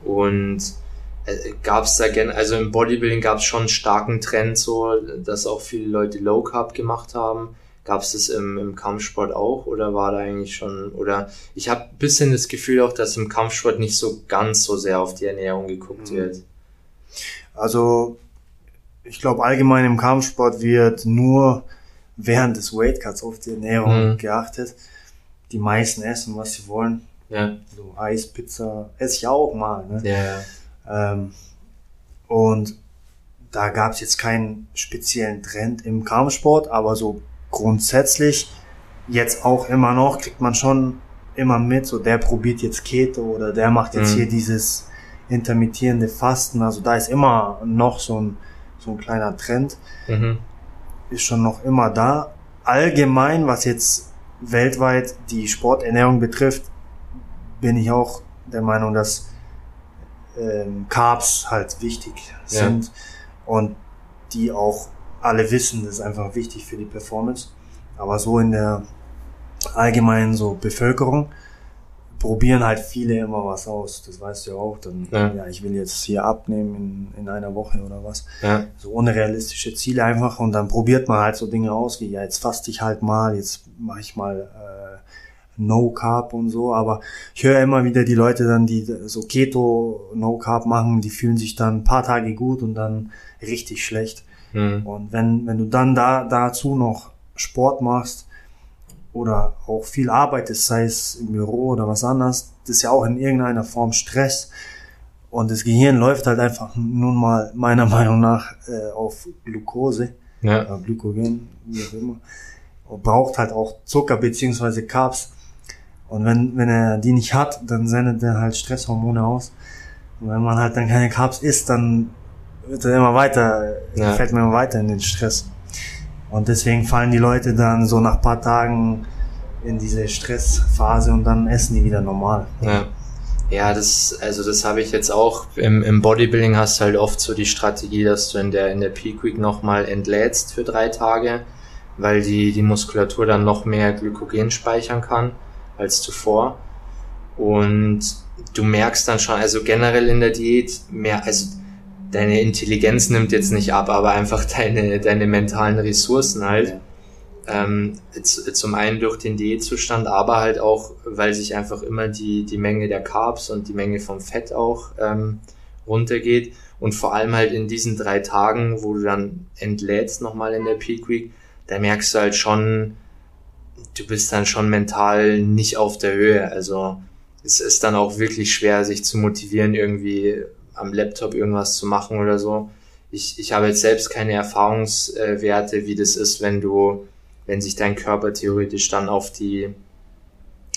Und gab es da gerne, also im Bodybuilding gab es schon einen starken Trend, so dass auch viele Leute Low Carb gemacht haben. Gab es das im, im Kampfsport auch oder war da eigentlich schon, oder ich habe ein bisschen das Gefühl auch, dass im Kampfsport nicht so ganz so sehr auf die Ernährung geguckt mhm. wird.
Also ich glaube allgemein im Kampfsport wird nur während des Weightcuts auf die Ernährung mhm. geachtet. Die meisten essen, was sie wollen. Ja. So Eis, Pizza, esse ich auch mal. Ne? Ja, ja. Ähm, und da gab es jetzt keinen speziellen Trend im Kampfsport, aber so grundsätzlich jetzt auch immer noch kriegt man schon immer mit, so der probiert jetzt Keto oder der macht jetzt mhm. hier dieses intermittierende Fasten. Also da ist immer noch so ein, so ein kleiner Trend. Mhm ist schon noch immer da. Allgemein, was jetzt weltweit die Sporternährung betrifft, bin ich auch der Meinung, dass ähm, Carbs halt wichtig sind ja. und die auch alle wissen, das ist einfach wichtig für die Performance. Aber so in der allgemeinen so Bevölkerung probieren halt viele immer was aus. Das weißt du ja auch. Dann, ja. ja, ich will jetzt hier abnehmen in, in einer Woche oder was. Ja. So unrealistische Ziele einfach. Und dann probiert man halt so Dinge aus, wie ja, jetzt faste ich halt mal, jetzt mache ich mal äh, No Carb und so. Aber ich höre immer wieder die Leute dann, die so Keto, No Carb machen, die fühlen sich dann ein paar Tage gut und dann richtig schlecht. Mhm. Und wenn, wenn du dann da dazu noch Sport machst, oder auch viel arbeitest, sei es im Büro oder was anderes, das ist ja auch in irgendeiner Form Stress. Und das Gehirn läuft halt einfach nun mal meiner Meinung nach äh, auf Glucose, ja. äh, Glykogen, wie auch immer. Und braucht halt auch Zucker beziehungsweise Carbs. Und wenn, wenn er die nicht hat, dann sendet er halt Stresshormone aus. Und wenn man halt dann keine Carbs isst, dann wird er immer weiter, ja. fällt man immer weiter in den Stress. Und deswegen fallen die Leute dann so nach paar Tagen in diese Stressphase und dann essen die wieder normal.
Ja. Ja, das, also das habe ich jetzt auch. Im, Im Bodybuilding hast du halt oft so die Strategie, dass du in der, in der Peak Week nochmal entlädst für drei Tage, weil die, die Muskulatur dann noch mehr Glykogen speichern kann als zuvor. Und du merkst dann schon, also generell in der Diät mehr, also deine Intelligenz nimmt jetzt nicht ab, aber einfach deine, deine mentalen Ressourcen halt. Ähm, zum einen durch den Diätzustand, aber halt auch, weil sich einfach immer die, die Menge der Carbs und die Menge vom Fett auch ähm, runtergeht. Und vor allem halt in diesen drei Tagen, wo du dann entlädst nochmal in der Peak Week, da merkst du halt schon, du bist dann schon mental nicht auf der Höhe. Also es ist dann auch wirklich schwer, sich zu motivieren, irgendwie am Laptop irgendwas zu machen oder so. Ich, ich habe jetzt selbst keine Erfahrungswerte, wie das ist, wenn du, wenn sich dein Körper theoretisch dann auf die,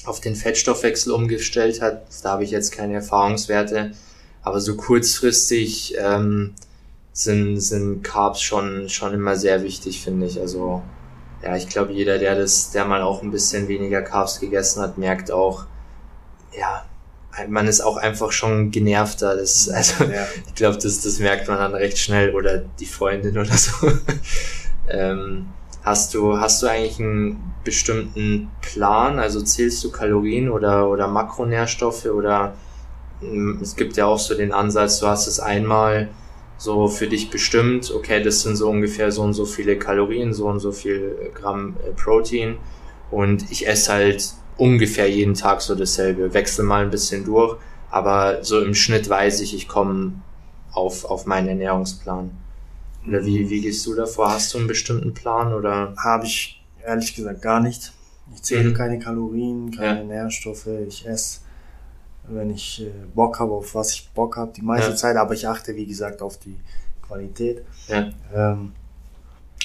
auf den Fettstoffwechsel umgestellt hat. Da habe ich jetzt keine Erfahrungswerte. Aber so kurzfristig ähm, sind, sind Carbs schon, schon immer sehr wichtig, finde ich. Also ja, ich glaube, jeder, der das, der mal auch ein bisschen weniger Carbs gegessen hat, merkt auch, ja, man ist auch einfach schon genervter. Das, also, ja. ich glaube, das, das merkt man dann recht schnell oder die Freundin oder so. ähm, hast du, hast du eigentlich einen bestimmten Plan? Also zählst du Kalorien oder, oder Makronährstoffe oder hm, es gibt ja auch so den Ansatz, du hast es einmal so für dich bestimmt, okay, das sind so ungefähr so und so viele Kalorien, so und so viel Gramm äh, Protein und ich esse halt ungefähr jeden Tag so dasselbe. Wechsel mal ein bisschen durch, aber so im Schnitt weiß ich, ich komme auf, auf meinen Ernährungsplan. Oder wie, wie gehst du davor? Hast du einen bestimmten Plan oder?
Habe ich ehrlich gesagt gar nicht. Ich zähle mhm. keine Kalorien, keine ja. Nährstoffe. Ich esse, wenn ich äh, Bock habe, auf was ich Bock habe, die meiste ja. Zeit, aber ich achte, wie gesagt, auf die Qualität. Ja. Ähm,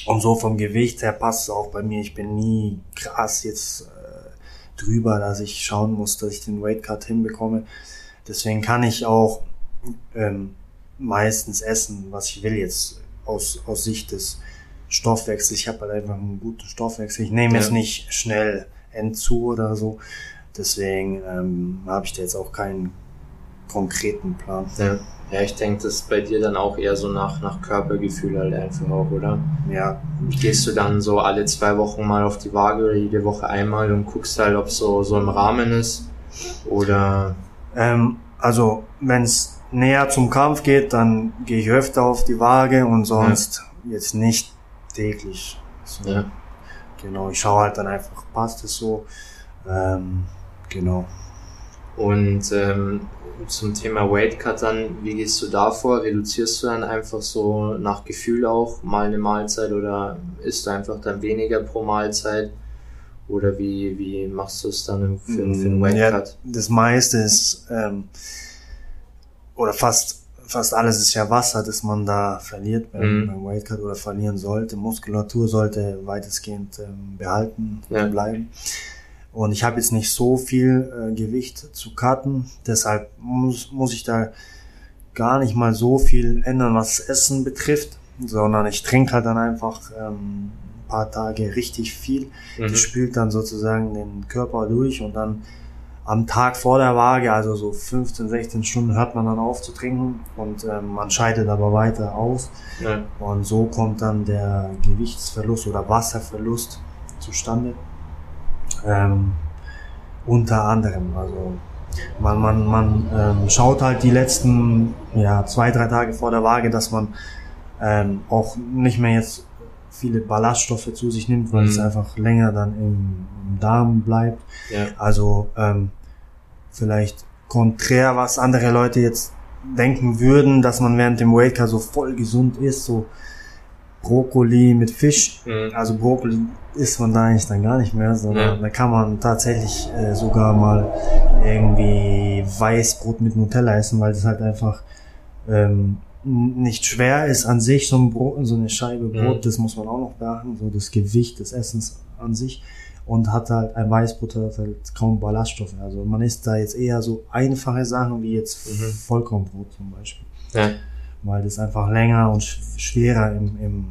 und so vom Gewicht her passt es auch bei mir. Ich bin nie krass jetzt drüber, dass ich schauen muss, dass ich den Weight Cut hinbekomme. Deswegen kann ich auch ähm, meistens essen, was ich will jetzt aus, aus Sicht des Stoffwechsels. Ich habe halt einfach einen guten Stoffwechsel. Ich nehme ja. jetzt nicht schnell Entzug oder so. Deswegen ähm, habe ich da jetzt auch keinen konkreten Plan.
Ja. Ja, ich denke, das ist bei dir dann auch eher so nach, nach Körpergefühl halt einfach auch, oder?
Ja.
Gehst du dann so alle zwei Wochen mal auf die Waage oder jede Woche einmal und guckst halt, ob so, so im Rahmen ist? Oder?
Ähm, also, wenn es näher zum Kampf geht, dann gehe ich öfter auf die Waage und sonst ja. jetzt nicht täglich. So. Ja. Genau, ich schaue halt dann einfach, passt es so. Ähm, genau.
Und ähm, zum Thema Weight Cut dann, wie gehst du da vor? Reduzierst du dann einfach so nach Gefühl auch mal eine Mahlzeit oder isst du einfach dann weniger pro Mahlzeit? Oder wie, wie machst du es dann für, für einen Weight Cut? Ja,
das meiste ist, ähm, oder fast, fast alles ist ja Wasser, das man da verliert beim, mhm. beim Weight Cut oder verlieren sollte. Muskulatur sollte weitestgehend ähm, behalten ja. bleiben. Und ich habe jetzt nicht so viel äh, Gewicht zu cutten, deshalb muss, muss ich da gar nicht mal so viel ändern, was Essen betrifft, sondern ich trinke halt dann einfach ähm, ein paar Tage richtig viel. Mhm. Das spült dann sozusagen den Körper durch und dann am Tag vor der Waage, also so 15, 16 Stunden, hört man dann auf zu trinken und ähm, man scheidet aber weiter aus. Ja. Und so kommt dann der Gewichtsverlust oder Wasserverlust zustande. Ähm, unter anderem. Also man, man, man ähm, schaut halt die letzten ja, zwei, drei Tage vor der Waage, dass man ähm, auch nicht mehr jetzt viele Ballaststoffe zu sich nimmt, weil mhm. es einfach länger dann im, im Darm bleibt. Ja. Also ähm, vielleicht konträr, was andere Leute jetzt denken würden, dass man während dem Waker so voll gesund ist, so Brokkoli mit Fisch. Mhm. Also Brokkoli isst man da eigentlich dann gar nicht mehr, sondern ja. da kann man tatsächlich äh, sogar mal irgendwie Weißbrot mit Nutella essen, weil das halt einfach ähm, nicht schwer ist an sich, so ein Brot, so eine Scheibe Brot, mhm. das muss man auch noch beachten, so das Gewicht des Essens an sich und hat halt ein Weißbrot hat halt kaum Ballaststoffe. Also man isst da jetzt eher so einfache Sachen wie jetzt mhm. Vollkornbrot zum Beispiel. Ja weil das einfach länger und schwerer im, im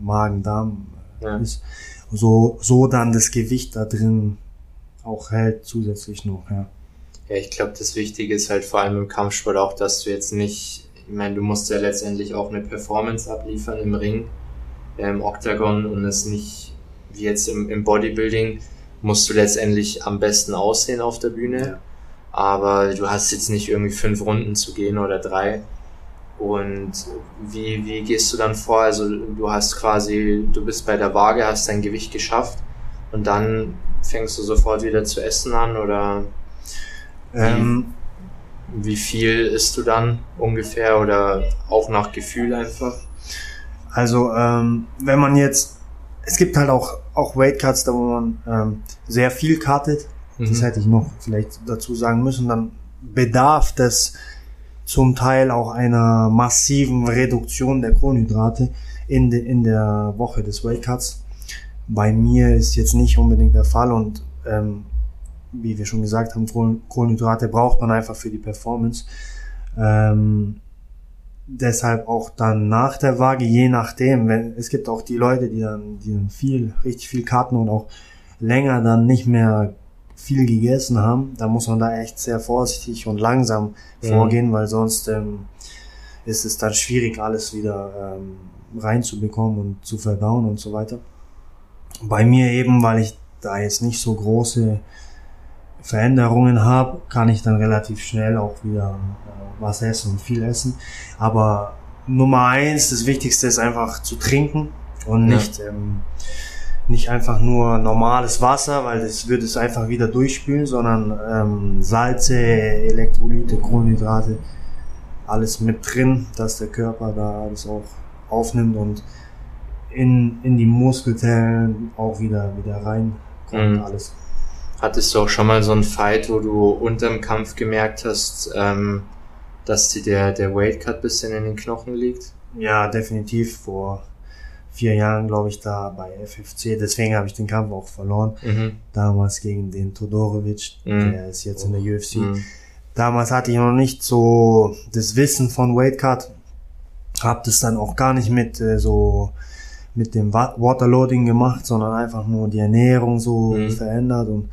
Magen-Darm ja. ist. So, so dann das Gewicht da drin auch hält zusätzlich noch, ja.
Ja, ich glaube, das Wichtige ist halt vor allem im Kampfsport auch, dass du jetzt nicht, ich meine, du musst ja letztendlich auch eine Performance abliefern im Ring, im Octagon und es nicht, wie jetzt im, im Bodybuilding, musst du letztendlich am besten aussehen auf der Bühne. Ja. Aber du hast jetzt nicht irgendwie fünf Runden zu gehen oder drei, und wie, wie gehst du dann vor? Also du hast quasi, du bist bei der Waage, hast dein Gewicht geschafft und dann fängst du sofort wieder zu essen an oder wie, ähm, wie viel isst du dann ungefähr oder auch nach Gefühl einfach?
Also ähm, wenn man jetzt, es gibt halt auch, auch Weight Cuts, da wo man ähm, sehr viel cuttet, mhm. das hätte ich noch vielleicht dazu sagen müssen, dann bedarf das zum Teil auch einer massiven Reduktion der Kohlenhydrate in, de, in der Woche des Weight Cuts. Bei mir ist jetzt nicht unbedingt der Fall und ähm, wie wir schon gesagt haben, Kohlenhydrate braucht man einfach für die Performance. Ähm, deshalb auch dann nach der Waage, je nachdem, wenn es gibt auch die Leute, die dann, die dann viel, richtig viel Karten und auch länger dann nicht mehr viel gegessen haben, da muss man da echt sehr vorsichtig und langsam mhm. vorgehen, weil sonst ähm, ist es dann schwierig, alles wieder ähm, reinzubekommen und zu verdauen und so weiter. Bei mir eben, weil ich da jetzt nicht so große Veränderungen habe, kann ich dann relativ schnell auch wieder äh, was essen und viel essen. Aber Nummer eins, das Wichtigste ist einfach zu trinken und nicht ja. ähm, nicht einfach nur normales Wasser, weil das würde es einfach wieder durchspülen, sondern ähm, Salze, Elektrolyte, Kohlenhydrate, alles mit drin, dass der Körper da alles auch aufnimmt und in, in die Muskelzellen auch wieder, wieder reinkommt mhm. alles.
Hattest du auch schon mal so einen Fight, wo du unterm Kampf gemerkt hast, ähm, dass dir der, der Weight Cut bisschen in den Knochen liegt?
Ja, definitiv. Vor vier Jahren, glaube ich, da bei FFC. Deswegen habe ich den Kampf auch verloren. Mhm. Damals gegen den Todorovic, mhm. der ist jetzt in der UFC. Mhm. Damals hatte ich noch nicht so das Wissen von Weightcut. Hab das dann auch gar nicht mit äh, so mit dem Waterloading gemacht, sondern einfach nur die Ernährung so mhm. verändert und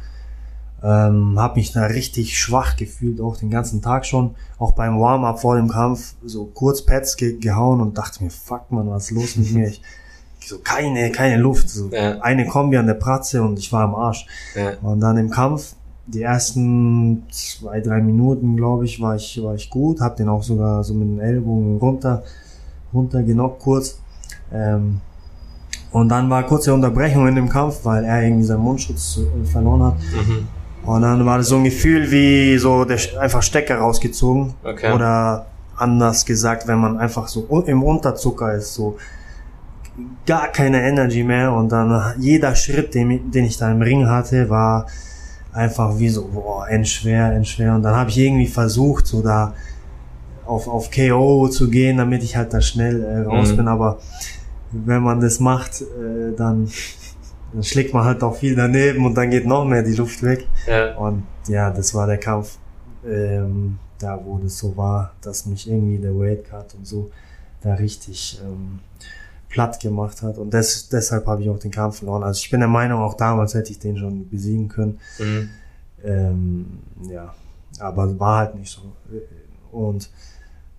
Ähm, habe mich da richtig schwach gefühlt, auch den ganzen Tag schon. Auch beim Warm-up vor dem Kampf so kurz Pads ge gehauen und dachte mir, fuck man, was ist los mit mir? Ich, so keine, keine Luft. So ja. Eine Kombi an der Pratze und ich war am Arsch. Ja. Und dann im Kampf, die ersten zwei, drei Minuten, glaube ich, war ich, war ich gut. Hab den auch sogar so mit den Ellbogen runter, runter genockt kurz. Ähm, und dann war kurze Unterbrechung in dem Kampf, weil er irgendwie seinen Mundschutz äh, verloren hat. Mhm. Und dann war das so ein Gefühl wie so der einfach Stecker rausgezogen. Okay. Oder anders gesagt, wenn man einfach so im Unterzucker ist, so gar keine Energy mehr und dann jeder Schritt, den, den ich da im Ring hatte, war einfach wie so, boah, endschwer, endschwer. Und dann habe ich irgendwie versucht, so da auf, auf KO zu gehen, damit ich halt da schnell äh, raus mhm. bin. Aber wenn man das macht, äh, dann, dann schlägt man halt auch viel daneben und dann geht noch mehr die Luft weg. Ja. Und ja, das war der Kampf, ähm, da wo das so war, dass mich irgendwie der Weightcut und so da richtig ähm, platt gemacht hat. Und des, deshalb habe ich auch den Kampf verloren. Also ich bin der Meinung, auch damals hätte ich den schon besiegen können. Mhm. Ähm, ja, aber war halt nicht so. Und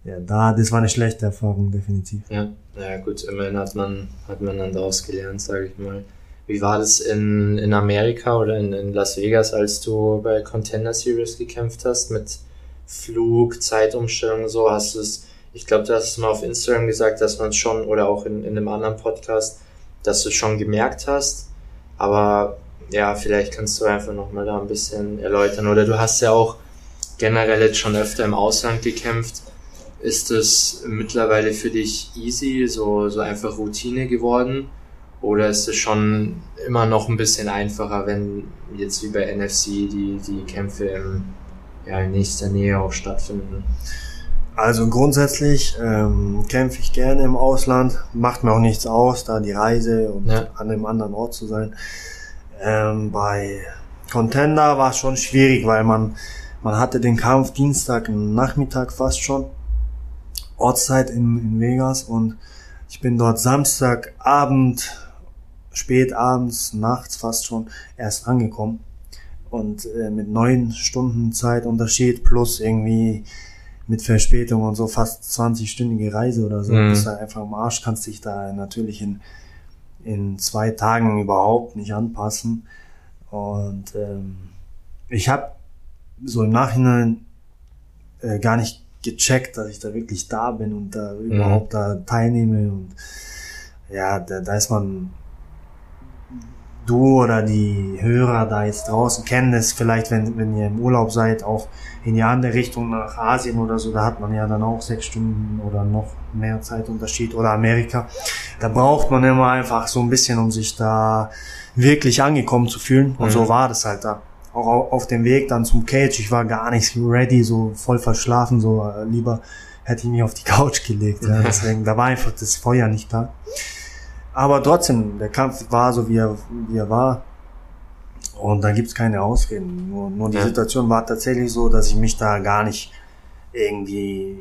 ja, da, das war eine schlechte Erfahrung, definitiv.
Ja, ja gut, immerhin hat man, hat man dann daraus gelernt, sage ich mal. Wie war das in, in Amerika oder in, in Las Vegas, als du bei Contender Series gekämpft hast mit Flug, Zeitumstellung und so? Hast du es, ich glaube, du hast es mal auf Instagram gesagt, dass man es schon, oder auch in, in einem anderen Podcast, dass du es schon gemerkt hast. Aber ja, vielleicht kannst du einfach nochmal da ein bisschen erläutern. Oder du hast ja auch generell jetzt schon öfter im Ausland gekämpft ist es mittlerweile für dich easy, so, so einfach Routine geworden? Oder ist es schon immer noch ein bisschen einfacher, wenn jetzt wie bei NFC die, die Kämpfe im, ja, in nächster Nähe auch stattfinden?
Also grundsätzlich ähm, kämpfe ich gerne im Ausland, macht mir auch nichts aus, da die Reise und ja. an einem anderen Ort zu sein. Ähm, bei Contender war es schon schwierig, weil man man hatte den Kampf Dienstag Nachmittag fast schon Ortszeit in, in Vegas und ich bin dort Samstagabend, spät abends, nachts fast schon erst angekommen und äh, mit neun Stunden Zeitunterschied plus irgendwie mit Verspätung und so fast 20-stündige Reise oder so. Mhm. Bist halt einfach am Arsch, kannst dich da natürlich in, in zwei Tagen überhaupt nicht anpassen. Und ähm, ich habe so im Nachhinein äh, gar nicht gecheckt, dass ich da wirklich da bin und da mhm. überhaupt da teilnehme und ja, da, da ist man du oder die Hörer da jetzt draußen kennen es vielleicht, wenn, wenn ihr im Urlaub seid, auch in die andere Richtung nach Asien oder so, da hat man ja dann auch sechs Stunden oder noch mehr Zeitunterschied oder Amerika. Da braucht man immer einfach so ein bisschen, um sich da wirklich angekommen zu fühlen. Und mhm. so war das halt da auch auf dem Weg dann zum Cage, ich war gar nicht ready, so voll verschlafen, so äh, lieber hätte ich mich auf die Couch gelegt. Ja. Deswegen, da war einfach das Feuer nicht da. Aber trotzdem, der Kampf war so, wie er, wie er war. Und da gibt's keine Ausreden. Nur, nur die ja. Situation war tatsächlich so, dass ich mich da gar nicht irgendwie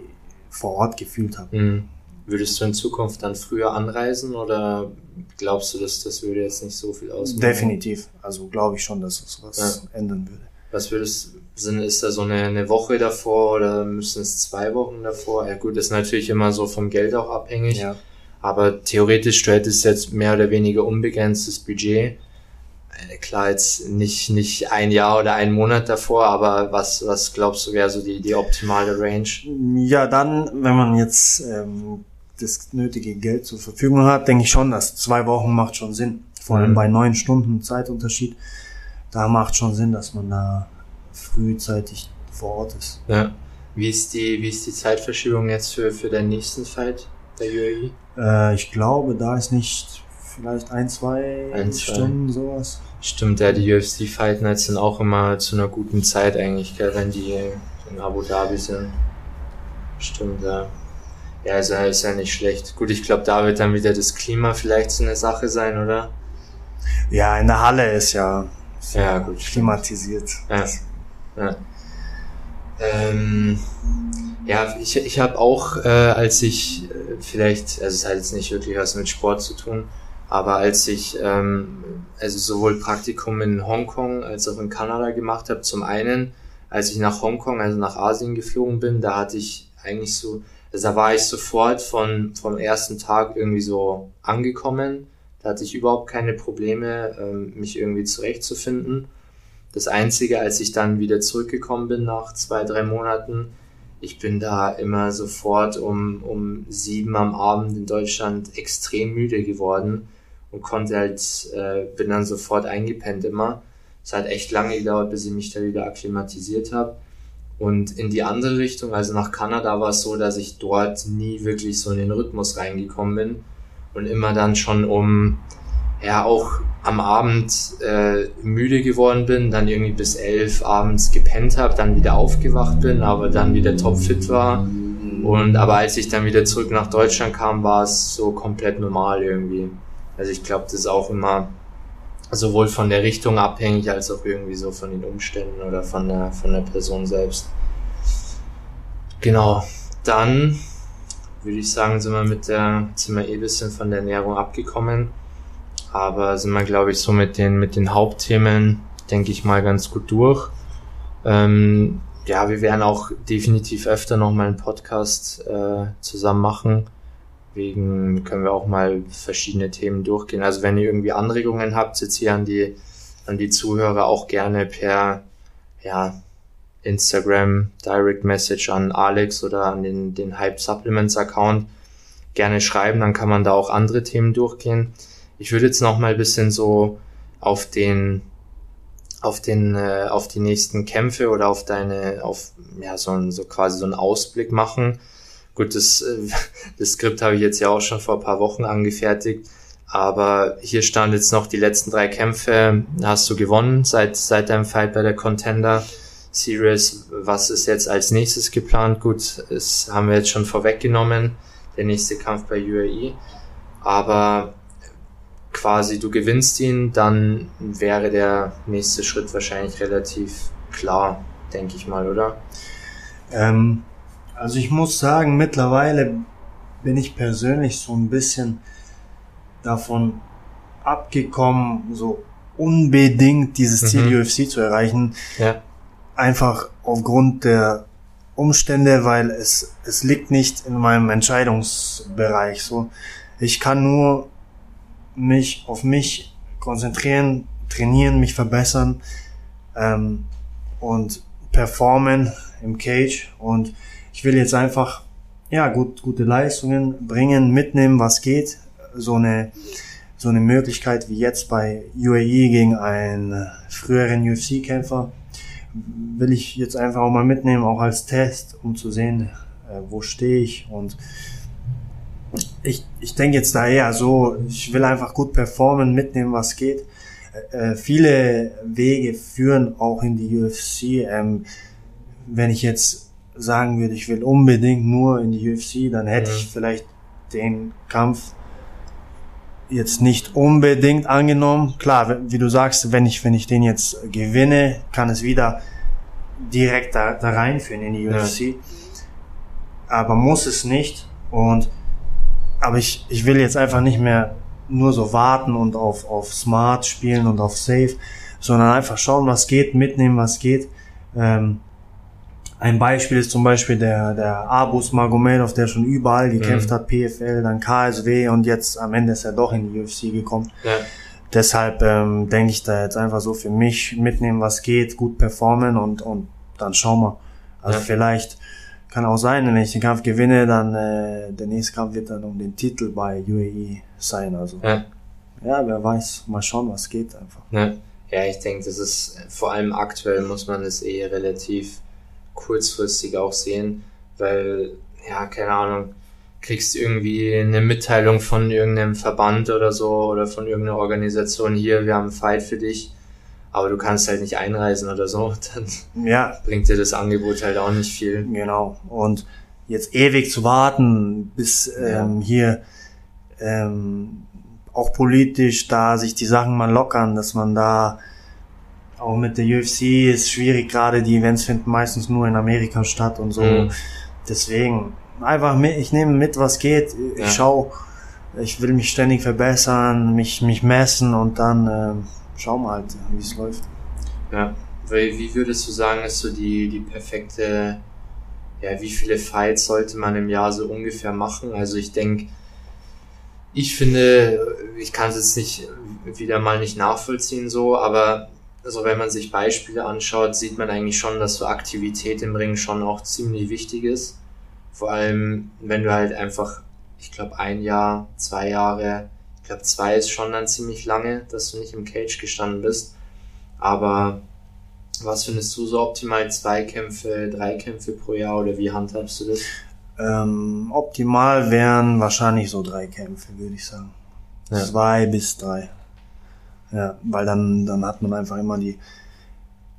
vor Ort gefühlt habe. Mhm.
Würdest du in Zukunft dann früher anreisen oder glaubst du, dass das würde jetzt nicht so viel ausmachen?
Definitiv. Also glaube ich schon, dass es was ja. ändern würde.
Was würdest sind ist da so eine, eine Woche davor oder müssen es zwei Wochen davor? Ja gut, ist natürlich immer so vom Geld auch abhängig. Ja. Aber theoretisch, du hättest jetzt mehr oder weniger unbegrenztes Budget. Äh, klar, jetzt nicht, nicht ein Jahr oder ein Monat davor, aber was, was glaubst du wäre so die, die optimale Range?
Ja, dann, wenn man jetzt ähm, das nötige Geld zur Verfügung hat, denke ich schon, dass zwei Wochen macht schon Sinn. Vor allem mhm. bei neun Stunden Zeitunterschied. Da macht schon Sinn, dass man da frühzeitig vor Ort ist.
Ja. Wie ist die, wie ist die Zeitverschiebung jetzt für, für den nächsten Fight der UAE?
Äh, ich glaube, da ist nicht vielleicht ein, zwei, ein, zwei. Stunden sowas.
Stimmt, ja, die UFC-Fight Nights sind auch immer zu einer guten Zeit eigentlich, gell, wenn die in Abu Dhabi sind. Stimmt, ja. Ja, ist ja, ist ja nicht schlecht. Gut, ich glaube, da wird dann wieder das Klima vielleicht so eine Sache sein, oder?
Ja, in der Halle ist ja, ist ja, gut, klimatisiert.
Ja. ja. Ähm, ja, ich, ich habe auch, äh, als ich vielleicht, also es hat jetzt nicht wirklich was mit Sport zu tun, Aber als ich ähm, also sowohl Praktikum in Hongkong als auch in Kanada gemacht habe, zum einen, als ich nach Hongkong, also nach Asien geflogen bin, da hatte ich eigentlich so, also da war ich sofort von vom ersten Tag irgendwie so angekommen. Da hatte ich überhaupt keine Probleme, ähm, mich irgendwie zurechtzufinden. Das Einzige, als ich dann wieder zurückgekommen bin nach zwei, drei Monaten, ich bin da immer sofort um, um sieben am Abend in Deutschland extrem müde geworden und konnte halt, äh, bin dann sofort eingepennt immer. Es hat echt lange gedauert, bis ich mich da wieder akklimatisiert habe. Und in die andere Richtung, also nach Kanada war es so, dass ich dort nie wirklich so in den Rhythmus reingekommen bin und immer dann schon um ja auch am Abend äh, müde geworden bin, dann irgendwie bis elf abends gepennt habe, dann wieder aufgewacht bin, aber dann wieder topfit war. Und aber als ich dann wieder zurück nach Deutschland kam, war es so komplett normal irgendwie. Also ich glaube, das ist auch immer sowohl von der Richtung abhängig als auch irgendwie so von den Umständen oder von der von der Person selbst. Genau. Dann würde ich sagen, sind wir mit der, sind wir eh bisschen von der Ernährung abgekommen. Aber sind wir, glaube ich, so mit den, mit den Hauptthemen, denke ich mal, ganz gut durch. Ähm, ja, wir werden auch definitiv öfter noch mal einen Podcast äh, zusammen machen. Wegen können wir auch mal verschiedene Themen durchgehen. Also wenn ihr irgendwie Anregungen habt, jetzt hier an die, an die Zuhörer auch gerne per ja, Instagram Direct Message an Alex oder an den, den Hype Supplements Account gerne schreiben, dann kann man da auch andere Themen durchgehen. Ich würde jetzt noch mal ein bisschen so auf den auf den äh, auf die nächsten Kämpfe oder auf deine auf ja so ein, so quasi so einen Ausblick machen. Gut, das äh, das Skript habe ich jetzt ja auch schon vor ein paar Wochen angefertigt, aber hier stand jetzt noch die letzten drei Kämpfe hast du gewonnen seit seit deinem Fight bei der Contender Series. Was ist jetzt als nächstes geplant? Gut, das haben wir jetzt schon vorweggenommen, der nächste Kampf bei UAE, aber quasi du gewinnst ihn, dann wäre der nächste Schritt wahrscheinlich relativ klar, denke ich mal, oder?
Ähm, also ich muss sagen, mittlerweile bin ich persönlich so ein bisschen davon abgekommen, so unbedingt dieses Ziel mhm. UFC zu erreichen. Ja. Einfach aufgrund der Umstände, weil es, es liegt nicht in meinem Entscheidungsbereich. So, ich kann nur mich auf mich konzentrieren, trainieren, mich verbessern ähm, und performen im Cage. Und ich will jetzt einfach ja gut gute Leistungen bringen, mitnehmen, was geht. So eine so eine Möglichkeit wie jetzt bei UAE gegen einen früheren UFC-Kämpfer will ich jetzt einfach auch mal mitnehmen, auch als Test, um zu sehen, äh, wo stehe ich und ich, ich denke jetzt daher so, ich will einfach gut performen, mitnehmen, was geht. Äh, viele Wege führen auch in die UFC. Ähm, wenn ich jetzt sagen würde, ich will unbedingt nur in die UFC, dann hätte ja. ich vielleicht den Kampf jetzt nicht unbedingt angenommen. Klar, wie du sagst, wenn ich, wenn ich den jetzt gewinne, kann es wieder direkt da, da reinführen in die UFC. Ja. Aber muss es nicht. Und aber ich, ich will jetzt einfach nicht mehr nur so warten und auf, auf Smart spielen und auf Safe, sondern einfach schauen, was geht, mitnehmen, was geht. Ähm, ein Beispiel ist zum Beispiel der, der Abus Magomedov, der schon überall gekämpft mhm. hat, PFL, dann KSW und jetzt am Ende ist er doch in die UFC gekommen. Ja. Deshalb ähm, denke ich da jetzt einfach so für mich mitnehmen, was geht, gut performen und, und dann schauen wir. Also ja. vielleicht kann auch sein, wenn ich den Kampf gewinne, dann äh, der nächste Kampf wird dann um den Titel bei UAE sein. Also ja, ja wer weiß, mal schauen, was geht einfach.
Ja, ja ich denke, das ist vor allem aktuell muss man es eh relativ kurzfristig auch sehen, weil, ja, keine Ahnung, kriegst irgendwie eine Mitteilung von irgendeinem Verband oder so oder von irgendeiner Organisation hier, wir haben einen Fight für dich aber du kannst halt nicht einreisen oder so, dann ja. bringt dir das Angebot halt auch nicht viel.
Genau. Und jetzt ewig zu warten, bis ähm, hier ähm, auch politisch da sich die Sachen mal lockern, dass man da auch mit der UFC ist schwierig, gerade die Events finden meistens nur in Amerika statt und so. Mhm. Deswegen einfach mit, ich nehme mit, was geht. Ich ja. schaue ich will mich ständig verbessern, mich, mich messen und dann äh, schauen wir halt, wie es läuft.
Ja, wie würdest du sagen, ist so die, die perfekte, ja, wie viele Fights sollte man im Jahr so ungefähr machen? Also ich denke, ich finde, ich kann es jetzt nicht wieder mal nicht nachvollziehen so, aber also wenn man sich Beispiele anschaut, sieht man eigentlich schon, dass so Aktivität im Ring schon auch ziemlich wichtig ist. Vor allem, wenn du halt einfach, ich glaube, ein Jahr, zwei Jahre, ich glaube, zwei ist schon dann ziemlich lange, dass du nicht im Cage gestanden bist. Aber was findest du so optimal? Zwei Kämpfe, drei Kämpfe pro Jahr oder wie handhabst du das?
Ähm, optimal wären wahrscheinlich so drei Kämpfe, würde ich sagen. Ja. Zwei bis drei. Ja, weil dann, dann hat man einfach immer die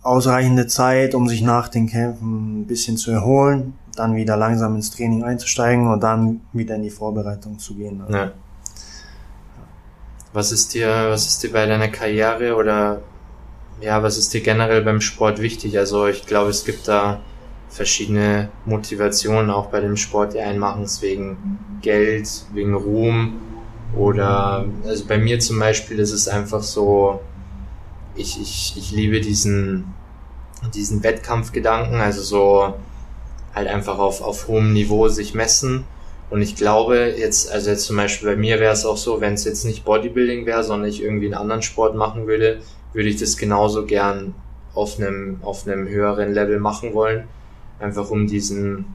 ausreichende Zeit, um sich nach den Kämpfen ein bisschen zu erholen, dann wieder langsam ins Training einzusteigen und dann wieder in die Vorbereitung zu gehen. Also. Ja.
Was ist dir, was ist dir bei deiner Karriere oder ja, was ist dir generell beim Sport wichtig? Also ich glaube, es gibt da verschiedene Motivationen auch bei dem Sport, die einen machen es wegen Geld, wegen Ruhm oder also bei mir zum Beispiel ist es einfach so, ich, ich, ich liebe diesen, diesen Wettkampfgedanken, also so halt einfach auf, auf hohem Niveau sich messen. Und ich glaube, jetzt, also jetzt zum Beispiel bei mir wäre es auch so, wenn es jetzt nicht Bodybuilding wäre, sondern ich irgendwie einen anderen Sport machen würde, würde ich das genauso gern auf einem, auf einem höheren Level machen wollen. Einfach um diesen,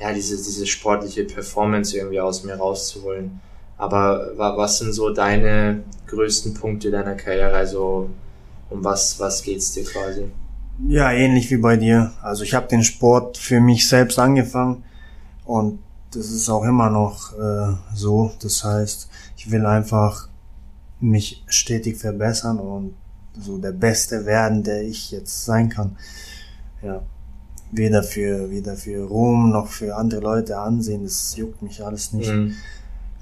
ja, diese, diese sportliche Performance irgendwie aus mir rauszuholen. Aber was sind so deine größten Punkte deiner Karriere? Also um was, was geht's dir quasi?
Ja, ähnlich wie bei dir. Also ich habe den Sport für mich selbst angefangen und das ist auch immer noch äh, so. Das heißt, ich will einfach mich stetig verbessern und so der Beste werden, der ich jetzt sein kann. Ja. Weder für, weder für Ruhm noch für andere Leute ansehen, das juckt mich alles nicht. Mhm.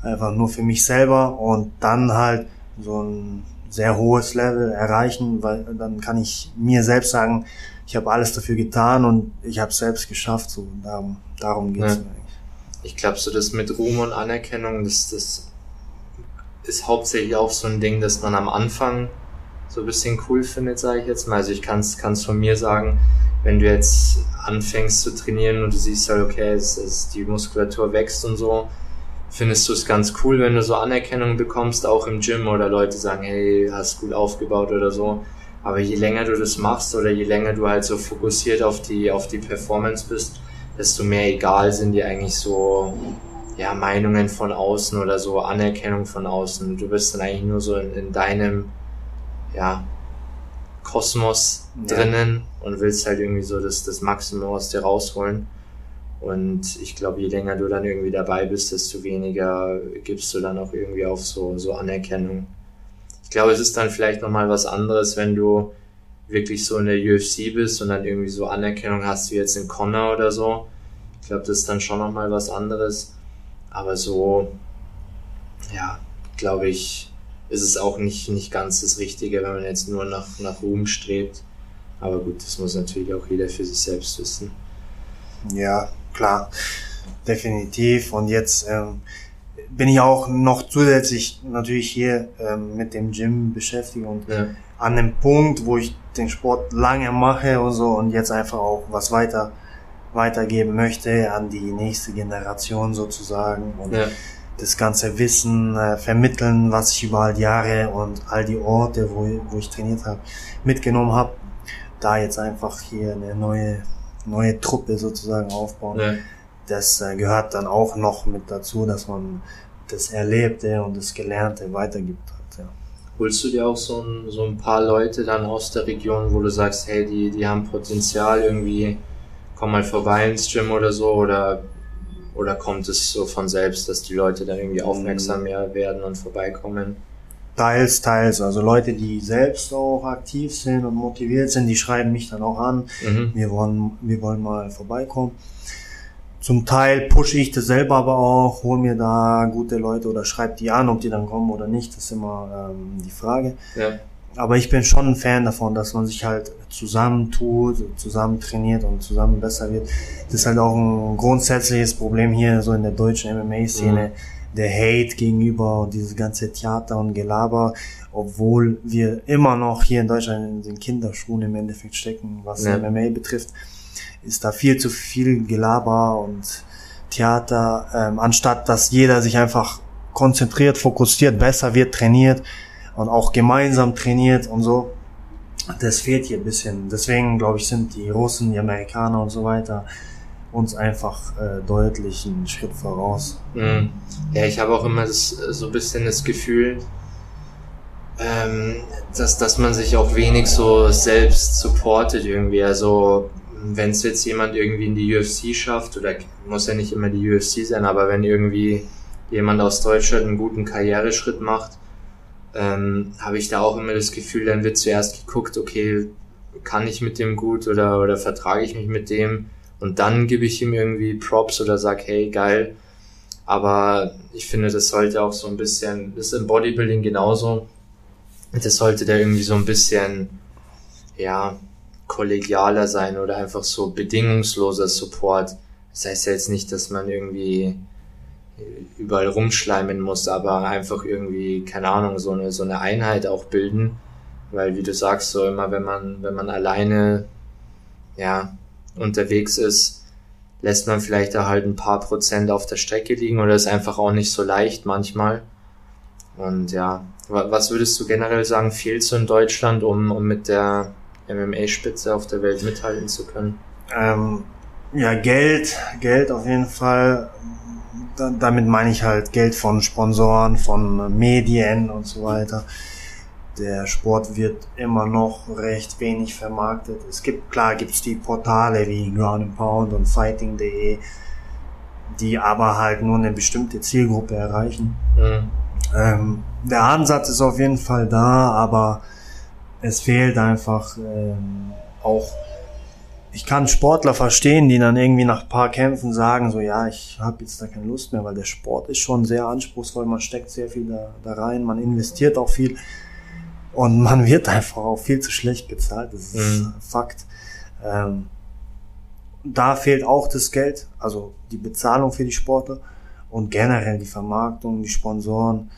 Einfach nur für mich selber und dann halt so ein sehr hohes Level erreichen, weil dann kann ich mir selbst sagen, ich habe alles dafür getan und ich habe es selbst geschafft. So darum, darum geht's ja. eigentlich.
Ich glaube, so das mit Ruhm und Anerkennung, das, das ist hauptsächlich auch so ein Ding, dass man am Anfang so ein bisschen cool findet, sage ich jetzt mal. Also ich kann es von mir sagen, wenn du jetzt anfängst zu trainieren und du siehst halt, okay, es, es, die Muskulatur wächst und so, findest du es ganz cool, wenn du so Anerkennung bekommst, auch im Gym oder Leute sagen, hey, hast gut aufgebaut oder so. Aber je länger du das machst oder je länger du halt so fokussiert auf die, auf die Performance bist, desto mehr egal sind dir eigentlich so, ja, Meinungen von außen oder so Anerkennung von außen. Du bist dann eigentlich nur so in, in deinem, ja, Kosmos ja. drinnen und willst halt irgendwie so das, das Maximum aus dir rausholen. Und ich glaube, je länger du dann irgendwie dabei bist, desto weniger gibst du dann auch irgendwie auf so, so Anerkennung. Ich glaube, es ist dann vielleicht nochmal was anderes, wenn du wirklich so in der UFC bist und dann irgendwie so Anerkennung hast wie jetzt in Connor oder so. Ich glaube, das ist dann schon nochmal was anderes. Aber so, ja, glaube ich, ist es auch nicht, nicht ganz das Richtige, wenn man jetzt nur nach, nach Ruhm strebt. Aber gut, das muss natürlich auch jeder für sich selbst wissen.
Ja, klar, definitiv. Und jetzt ähm, bin ich auch noch zusätzlich natürlich hier ähm, mit dem Gym beschäftigt und ja. an dem Punkt, wo ich den Sport lange mache und so und jetzt einfach auch was weiter weitergeben möchte an die nächste Generation sozusagen und ja. das ganze Wissen äh, vermitteln, was ich über all die Jahre und all die Orte, wo, wo ich trainiert habe, mitgenommen habe, da jetzt einfach hier eine neue neue Truppe sozusagen aufbauen. Ja. Das äh, gehört dann auch noch mit dazu, dass man das Erlebte und das Gelernte weitergibt. Halt, ja.
Holst du dir auch so ein, so ein paar Leute dann aus der Region, wo du sagst, hey, die, die haben Potenzial irgendwie, komm mal vorbei ins Gym oder so, oder, oder kommt es so von selbst, dass die Leute dann irgendwie aufmerksam mehr werden und vorbeikommen?
Teils, teils. Also Leute, die selbst auch aktiv sind und motiviert sind, die schreiben mich dann auch an. Mhm. Wir wollen, wir wollen mal vorbeikommen. Zum Teil pushe ich das selber aber auch, hol mir da gute Leute oder schreib die an, ob die dann kommen oder nicht, das ist immer ähm, die Frage. Ja. Aber ich bin schon ein Fan davon, dass man sich halt zusammen tut, zusammen trainiert und zusammen besser wird. Das ist halt auch ein grundsätzliches Problem hier so in der deutschen MMA-Szene. Mhm der Hate gegenüber dieses ganze Theater und Gelaber, obwohl wir immer noch hier in Deutschland in den Kinderschuhen im Endeffekt stecken, was ja. MMA betrifft, ist da viel zu viel Gelaber und Theater, ähm, anstatt dass jeder sich einfach konzentriert, fokussiert, besser wird, trainiert und auch gemeinsam trainiert und so. Das fehlt hier ein bisschen. Deswegen, glaube ich, sind die Russen, die Amerikaner und so weiter uns einfach äh, deutlich einen Schritt voraus.
Mhm. Ja, ich habe auch immer das, so ein bisschen das Gefühl, ähm, dass, dass man sich auch wenig so selbst supportet irgendwie. Also wenn es jetzt jemand irgendwie in die UFC schafft, oder muss ja nicht immer die UFC sein, aber wenn irgendwie jemand aus Deutschland einen guten Karriereschritt macht, ähm, habe ich da auch immer das Gefühl, dann wird zuerst geguckt, okay, kann ich mit dem gut oder, oder vertrage ich mich mit dem? Und dann gebe ich ihm irgendwie Props oder sag, hey, geil. Aber ich finde, das sollte auch so ein bisschen, das ist im Bodybuilding genauso. Das sollte da irgendwie so ein bisschen, ja, kollegialer sein oder einfach so bedingungsloser Support. Das heißt ja jetzt nicht, dass man irgendwie überall rumschleimen muss, aber einfach irgendwie, keine Ahnung, so eine, so eine Einheit auch bilden. Weil, wie du sagst, so immer, wenn man, wenn man alleine, ja, unterwegs ist, lässt man vielleicht da halt ein paar Prozent auf der Strecke liegen oder ist einfach auch nicht so leicht manchmal. Und ja, was würdest du generell sagen, fehlt so in Deutschland, um, um mit der MMA-Spitze auf der Welt mithalten zu können?
Ähm, ja, Geld, Geld auf jeden Fall. Da, damit meine ich halt Geld von Sponsoren, von Medien und so weiter der Sport wird immer noch recht wenig vermarktet. Es gibt, klar gibt's die Portale wie Ground and Pound und Fighting.de, die aber halt nur eine bestimmte Zielgruppe erreichen. Mhm. Ähm, der Ansatz ist auf jeden Fall da, aber es fehlt einfach ähm, auch ich kann Sportler verstehen, die dann irgendwie nach paar Kämpfen sagen, so ja, ich habe jetzt da keine Lust mehr, weil der Sport ist schon sehr anspruchsvoll, man steckt sehr viel da, da rein, man investiert auch viel. Und man wird einfach auch viel zu schlecht bezahlt. Das ist mhm. Fakt. Ähm, da fehlt auch das Geld, also die Bezahlung für die Sportler und generell die Vermarktung, die Sponsoren,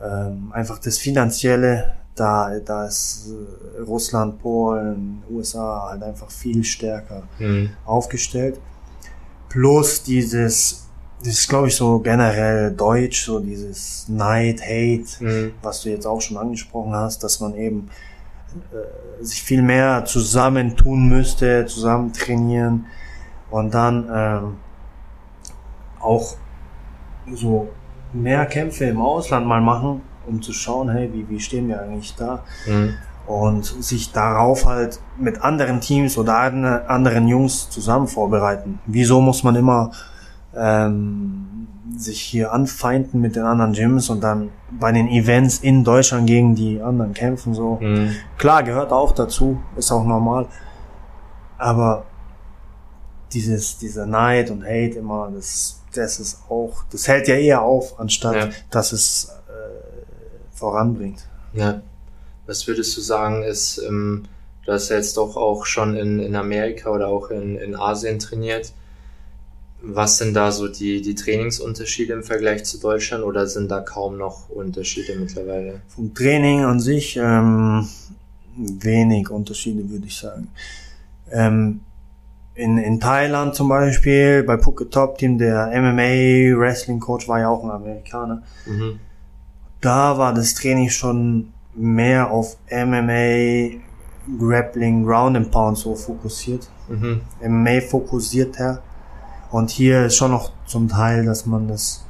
ähm, einfach das Finanzielle. Da, da ist äh, Russland, Polen, USA halt einfach viel stärker mhm. aufgestellt. Plus dieses das ist, glaube ich, so generell deutsch, so dieses Neid, Hate, mhm. was du jetzt auch schon angesprochen hast, dass man eben äh, sich viel mehr zusammentun müsste, zusammen trainieren und dann ähm, auch so mehr Kämpfe im Ausland mal machen, um zu schauen, hey, wie, wie stehen wir eigentlich da? Mhm. Und sich darauf halt mit anderen Teams oder anderen Jungs zusammen vorbereiten. Wieso muss man immer ähm, sich hier anfeinden mit den anderen Gyms und dann bei den Events in Deutschland gegen die anderen kämpfen so. Mhm. Klar, gehört auch dazu, ist auch normal. Aber dieses, dieser Neid und Hate immer, das, das ist auch, das hält ja eher auf, anstatt ja. dass es äh, voranbringt.
Ja. Was würdest du sagen, ist, ähm, du hast ja jetzt doch auch schon in, in Amerika oder auch in, in Asien trainiert. Was sind da so die, die Trainingsunterschiede im Vergleich zu Deutschland oder sind da kaum noch Unterschiede mittlerweile?
Vom Training an sich ähm, wenig Unterschiede, würde ich sagen. Ähm, in, in Thailand zum Beispiel, bei Phuket Top Team, der MMA Wrestling Coach war ja auch ein Amerikaner. Mhm. Da war das Training schon mehr auf MMA, Grappling, Ground and Pound so fokussiert. Mhm. MMA fokussierter. Und hier ist schon noch zum Teil, dass man das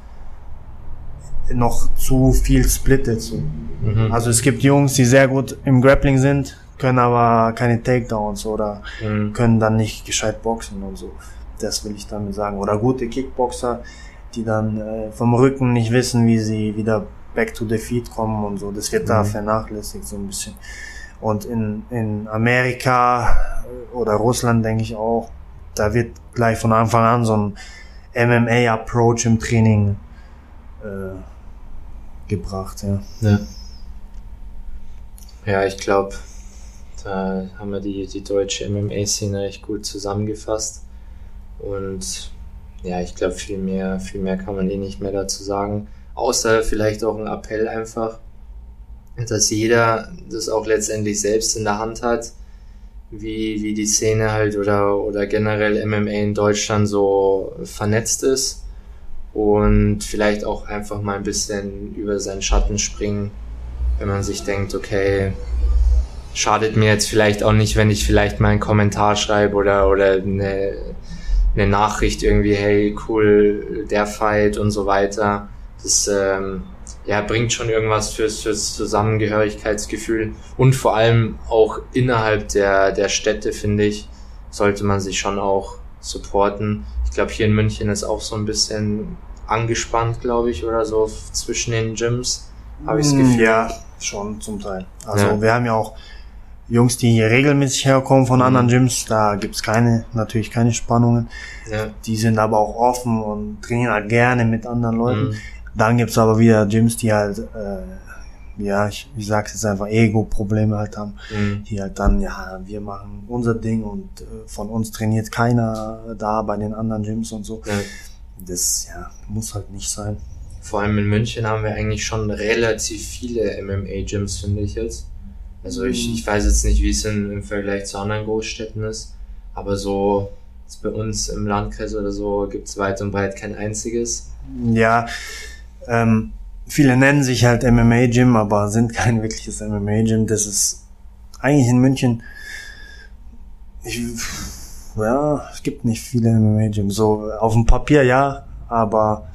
noch zu viel splittet. So. Mhm. Also es gibt Jungs, die sehr gut im Grappling sind, können aber keine Takedowns oder mhm. können dann nicht gescheit boxen und so. Das will ich damit sagen. Oder gute Kickboxer, die dann äh, vom Rücken nicht wissen, wie sie wieder back to the feet kommen und so. Das wird mhm. da vernachlässigt so ein bisschen. Und in, in Amerika oder Russland denke ich auch, da wird gleich von Anfang an so ein MMA-Approach im Training äh, gebracht, ja.
Ja, ja ich glaube, da haben wir die, die deutsche MMA-Szene echt gut zusammengefasst. Und ja, ich glaube, viel mehr, viel mehr kann man eh nicht mehr dazu sagen. außer vielleicht auch ein Appell einfach, dass jeder das auch letztendlich selbst in der Hand hat, wie, wie die Szene halt oder, oder generell MMA in Deutschland so vernetzt ist und vielleicht auch einfach mal ein bisschen über seinen Schatten springen, wenn man sich denkt, okay, schadet mir jetzt vielleicht auch nicht, wenn ich vielleicht mal einen Kommentar schreibe oder, oder eine, eine Nachricht irgendwie, hey, cool, der Fight und so weiter. Das ähm, ja, bringt schon irgendwas fürs, fürs Zusammengehörigkeitsgefühl und vor allem auch innerhalb der, der Städte, finde ich, sollte man sich schon auch supporten. Ich glaube, hier in München ist auch so ein bisschen angespannt, glaube ich, oder so zwischen den Gyms,
habe ich das Gefühl. Ja, schon zum Teil. Also ja. wir haben ja auch Jungs, die hier regelmäßig herkommen von mhm. anderen Gyms, da gibt's keine, natürlich keine Spannungen. Ja. Die sind aber auch offen und trainieren halt gerne mit anderen Leuten. Mhm. Dann gibt's aber wieder Gyms, die halt, äh, ja, ich, ich sag's jetzt einfach, Ego-Probleme halt haben, mhm. die halt dann, ja, wir machen unser Ding und äh, von uns trainiert keiner da bei den anderen Gyms und so. Ja. Das, ja, muss halt nicht sein.
Vor allem in München haben wir eigentlich schon relativ viele MMA-Gyms, finde ich jetzt. Also ich, mhm. ich weiß jetzt nicht, wie es in, im Vergleich zu anderen Großstädten ist, aber so bei uns im Landkreis oder so gibt's weit und breit kein einziges.
Ja, ähm, viele nennen sich halt MMA-Gym, aber sind kein wirkliches MMA-Gym. Das ist eigentlich in München, ich, ja, es gibt nicht viele MMA-Gyms. So auf dem Papier ja, aber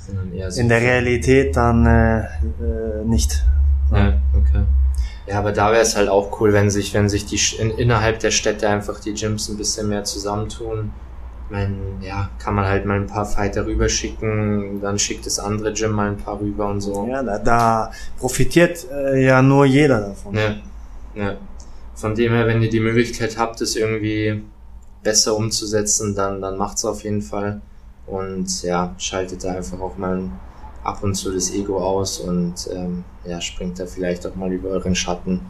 so in der Realität dann äh, äh, nicht.
Ja, okay. Ja, aber da wäre es halt auch cool, wenn sich, wenn sich die in, innerhalb der Städte einfach die Gyms ein bisschen mehr zusammentun. Ich meine, ja, kann man halt mal ein paar Fighter rüberschicken, dann schickt das andere Gym mal ein paar rüber und so.
Ja, da, da profitiert äh, ja nur jeder davon.
Ja, ja. Von dem her, wenn ihr die Möglichkeit habt, es irgendwie besser umzusetzen, dann, dann macht's auf jeden Fall. Und ja, schaltet da einfach auch mal ab und zu das Ego aus und ähm, ja, springt da vielleicht auch mal über euren Schatten.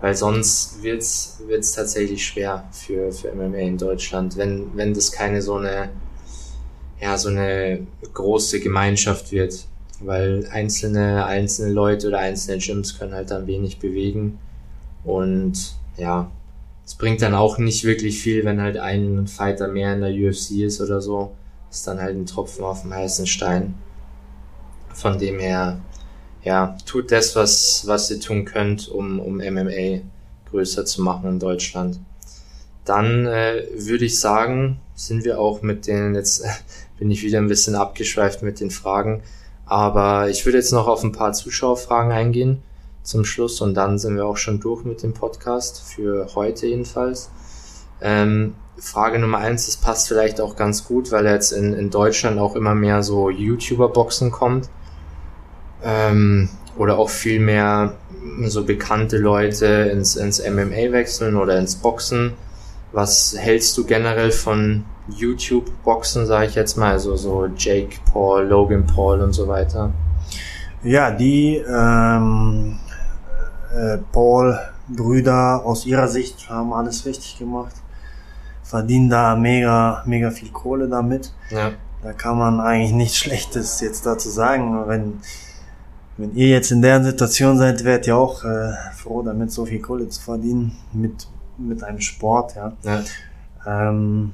Weil sonst wird's wird's tatsächlich schwer für, für MMA in Deutschland, wenn, wenn das keine so eine, ja, so eine große Gemeinschaft wird. Weil einzelne, einzelne Leute oder einzelne Gyms können halt dann wenig bewegen. Und ja, es bringt dann auch nicht wirklich viel, wenn halt ein Fighter mehr in der UFC ist oder so. ist dann halt ein Tropfen auf dem heißen Stein. Von dem her, ja, tut das, was, was ihr tun könnt, um, um MMA größer zu machen in Deutschland. Dann äh, würde ich sagen, sind wir auch mit den, jetzt bin ich wieder ein bisschen abgeschweift mit den Fragen, aber ich würde jetzt noch auf ein paar Zuschauerfragen eingehen zum Schluss und dann sind wir auch schon durch mit dem Podcast, für heute jedenfalls. Ähm, Frage Nummer eins, das passt vielleicht auch ganz gut, weil jetzt in, in Deutschland auch immer mehr so YouTuber-Boxen kommt ähm, oder auch viel mehr so bekannte Leute ins, ins MMA wechseln oder ins Boxen. Was hältst du generell von YouTube-Boxen, sage ich jetzt mal, also so Jake Paul, Logan Paul und so weiter?
Ja, die ähm, äh, Paul-Brüder aus ihrer Sicht haben alles richtig gemacht, verdienen da mega, mega viel Kohle damit. Ja. Da kann man eigentlich nichts Schlechtes jetzt dazu sagen, wenn wenn ihr jetzt in der Situation seid, werdet ihr auch äh, froh, damit so viel Kohle zu verdienen mit, mit einem Sport, ja. Ja, ähm,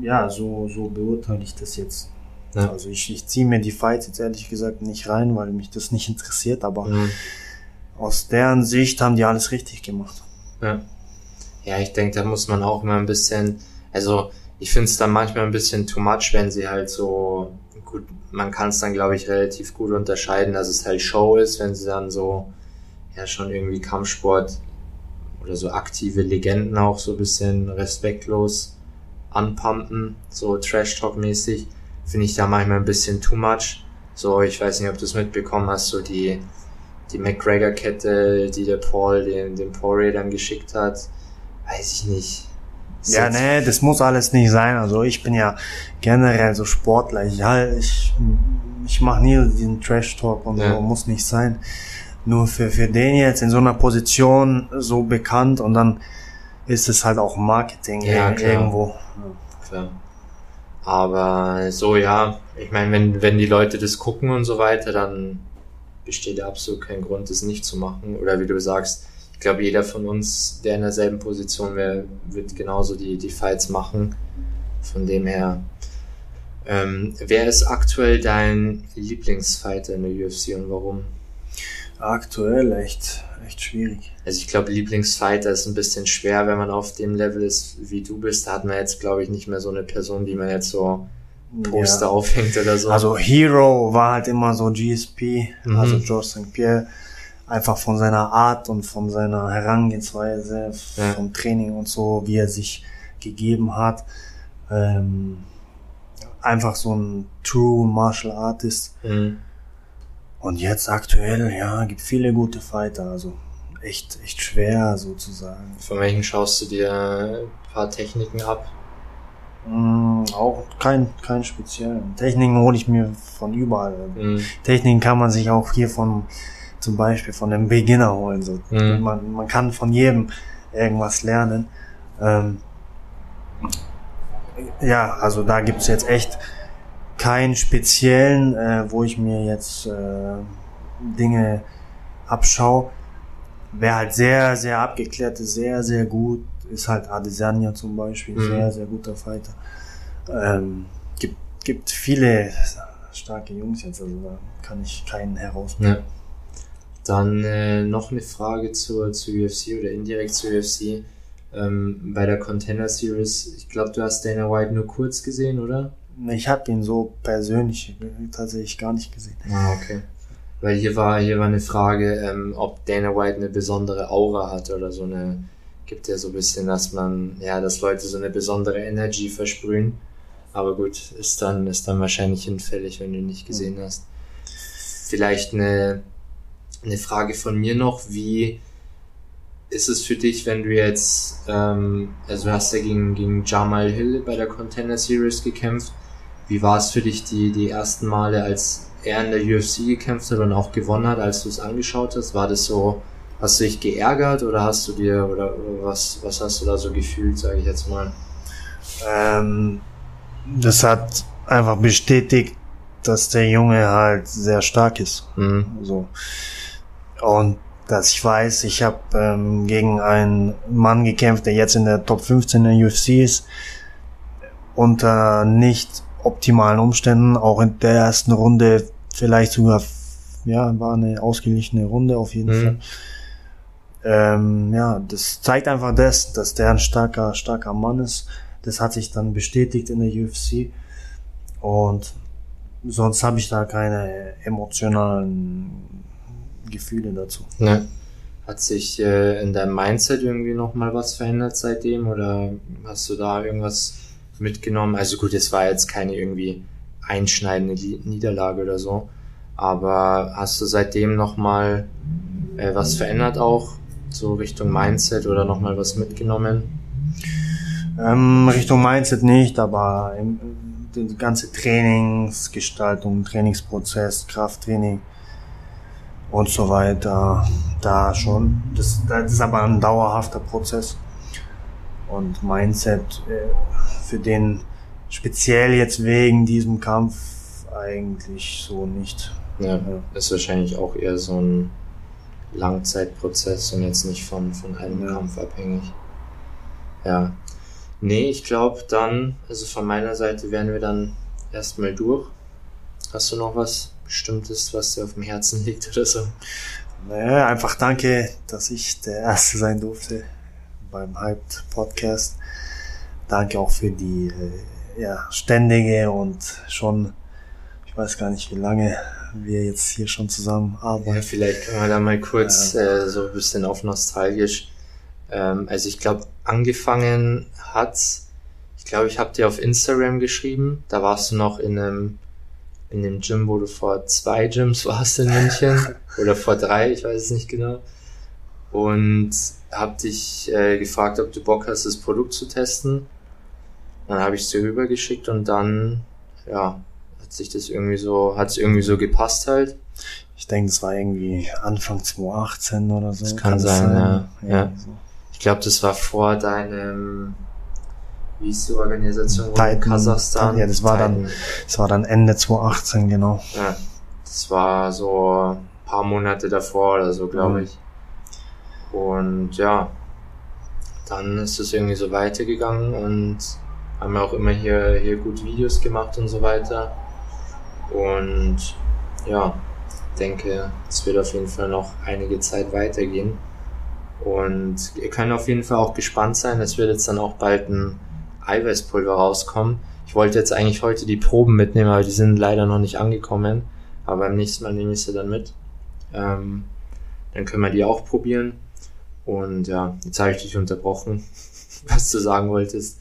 ja so, so beurteile ich das jetzt. Ja. Also ich, ich ziehe mir die Fights jetzt ehrlich gesagt nicht rein, weil mich das nicht interessiert, aber mhm. aus deren Sicht haben die alles richtig gemacht.
Ja, ja ich denke, da muss man auch mal ein bisschen, also ich finde es dann manchmal ein bisschen too much, wenn sie halt so gut, man kann es dann, glaube ich, relativ gut unterscheiden, dass es halt Show ist, wenn sie dann so, ja, schon irgendwie Kampfsport oder so aktive Legenden auch so ein bisschen respektlos anpumpen, so Trash-Talk-mäßig, finde ich da manchmal ein bisschen too much. So, ich weiß nicht, ob du es mitbekommen hast, so die, die McGregor-Kette, die der Paul den, den Poirier dann geschickt hat, weiß ich nicht
ja, nee, das muss alles nicht sein. Also ich bin ja generell so Sportler. Ich, ja, ich, ich mache nie diesen Trash-Talk und ja. so, muss nicht sein. Nur für, für den jetzt in so einer Position so bekannt und dann ist es halt auch Marketing ja, irgendwo.
Klar. Aber so ja, ich meine, wenn, wenn die Leute das gucken und so weiter, dann besteht absolut kein Grund, das nicht zu machen. Oder wie du sagst, glaube, jeder von uns, der in derselben Position wäre, wird genauso die, die Fights machen. Von dem her, ähm, wer ist aktuell dein Lieblingsfighter in der UFC und warum?
Aktuell echt, echt schwierig.
Also ich glaube, Lieblingsfighter ist ein bisschen schwer, wenn man auf dem Level ist, wie du bist. Da hat man jetzt, glaube ich, nicht mehr so eine Person, die man jetzt so Poster ja. aufhängt oder so.
Also Hero war halt immer so GSP, mhm. also George St. Pierre, einfach von seiner Art und von seiner Herangehensweise, ja. vom Training und so, wie er sich gegeben hat. Ähm, einfach so ein True Martial Artist. Mhm. Und jetzt aktuell, ja, gibt viele gute Fighter, also echt, echt schwer sozusagen.
Von welchen schaust du dir ein paar Techniken ab?
Mm, auch kein, kein speziellen. Techniken hole ich mir von überall. Mhm. Techniken kann man sich auch hier von, zum Beispiel von einem Beginner holen. So. Mhm. Man, man kann von jedem irgendwas lernen. Ähm, ja, also da gibt's jetzt echt keinen speziellen, äh, wo ich mir jetzt äh, Dinge abschaue. Wer halt sehr, sehr abgeklärt ist, sehr, sehr gut, ist halt Adesanya zum Beispiel, mhm. sehr, sehr guter Fighter. Ähm, gibt, gibt viele starke Jungs jetzt, also da kann ich keinen herausnehmen. Ja.
Dann äh, noch eine Frage zur, zur UFC oder indirekt zur UFC. Ähm, bei der Contender Series, ich glaube, du hast Dana White nur kurz gesehen, oder?
Ich habe ihn so persönlich tatsächlich gar nicht gesehen.
Ah, okay. Weil hier war, hier war eine Frage, ähm, ob Dana White eine besondere Aura hat oder so eine, gibt ja so ein bisschen, dass man, ja, dass Leute so eine besondere Energy versprühen. Aber gut, ist dann, ist dann wahrscheinlich hinfällig, wenn du ihn nicht gesehen hast. Vielleicht eine, eine Frage von mir noch, wie ist es für dich, wenn du jetzt, ähm, also du hast ja gegen, gegen Jamal Hill bei der Contender Series gekämpft, wie war es für dich die, die ersten Male, als er in der UFC gekämpft hat und auch gewonnen hat, als du es angeschaut hast? War das so, hast du dich geärgert oder hast du dir, oder was, was hast du da so gefühlt, sage ich jetzt mal?
Ähm, das hat einfach bestätigt, dass der Junge halt sehr stark ist. Mhm. So. Und dass ich weiß, ich habe ähm, gegen einen Mann gekämpft, der jetzt in der Top 15 der UFC ist, unter nicht optimalen Umständen, auch in der ersten Runde vielleicht sogar, ja, war eine ausgeglichene Runde auf jeden mhm. Fall. Ähm, ja, das zeigt einfach das, dass der ein starker, starker Mann ist. Das hat sich dann bestätigt in der UFC. Und sonst habe ich da keine emotionalen Gefühle dazu.
Ne. Hat sich äh, in deinem Mindset irgendwie nochmal was verändert seitdem oder hast du da irgendwas mitgenommen. Also gut, es war jetzt keine irgendwie einschneidende Niederlage oder so. Aber hast du seitdem nochmal äh, was verändert auch? So Richtung Mindset oder nochmal was mitgenommen?
Ähm, Richtung Mindset nicht, aber im, die ganze Trainingsgestaltung, Trainingsprozess, Krafttraining und so weiter, da schon. Das, das ist aber ein dauerhafter Prozess. Und Mindset äh, für den speziell jetzt wegen diesem Kampf eigentlich so nicht.
Ja, ja. ist wahrscheinlich auch eher so ein Langzeitprozess und jetzt nicht von, von einem ja. Kampf abhängig. Ja. Nee, ich glaube dann, also von meiner Seite wären wir dann erstmal durch. Hast du noch was Bestimmtes, was dir auf dem Herzen liegt oder so?
Naja, einfach danke, dass ich der Erste sein durfte beim Hyped Podcast. Danke auch für die äh, ja, ständige und schon, ich weiß gar nicht, wie lange wir jetzt hier schon zusammen arbeiten. Ja,
vielleicht können wir da mal kurz ja. äh, so ein bisschen auf nostalgisch. Ähm, also ich glaube, angefangen hat, ich glaube, ich habe dir auf Instagram geschrieben, da warst du noch in einem in dem Gym, wo du vor zwei Gyms warst in München oder vor drei, ich weiß es nicht genau. Und habe dich äh, gefragt, ob du Bock hast, das Produkt zu testen. Dann habe ich es dir rübergeschickt und dann, ja, hat sich das irgendwie so, hat es irgendwie so gepasst halt.
Ich denke, es war irgendwie Anfang 2018 oder so.
Das kann, kann sein, sein, ja. ja. So. Ich glaube, das war vor deinem wie ist die Organisation in
Kasachstan? Ja, das war Titan. dann, das war dann Ende 2018, genau.
Ja, das war so ein paar Monate davor oder so, glaube mhm. ich. Und ja, dann ist es irgendwie so weitergegangen und haben auch immer hier, hier gut Videos gemacht und so weiter. Und ja, denke, es wird auf jeden Fall noch einige Zeit weitergehen. Und ihr könnt auf jeden Fall auch gespannt sein. Es wird jetzt dann auch bald ein Eiweißpulver rauskommen. Ich wollte jetzt eigentlich heute die Proben mitnehmen, aber die sind leider noch nicht angekommen. Aber beim nächsten Mal nehme ich sie dann mit. Ähm, dann können wir die auch probieren. Und ja, jetzt habe ich dich unterbrochen, was du sagen wolltest.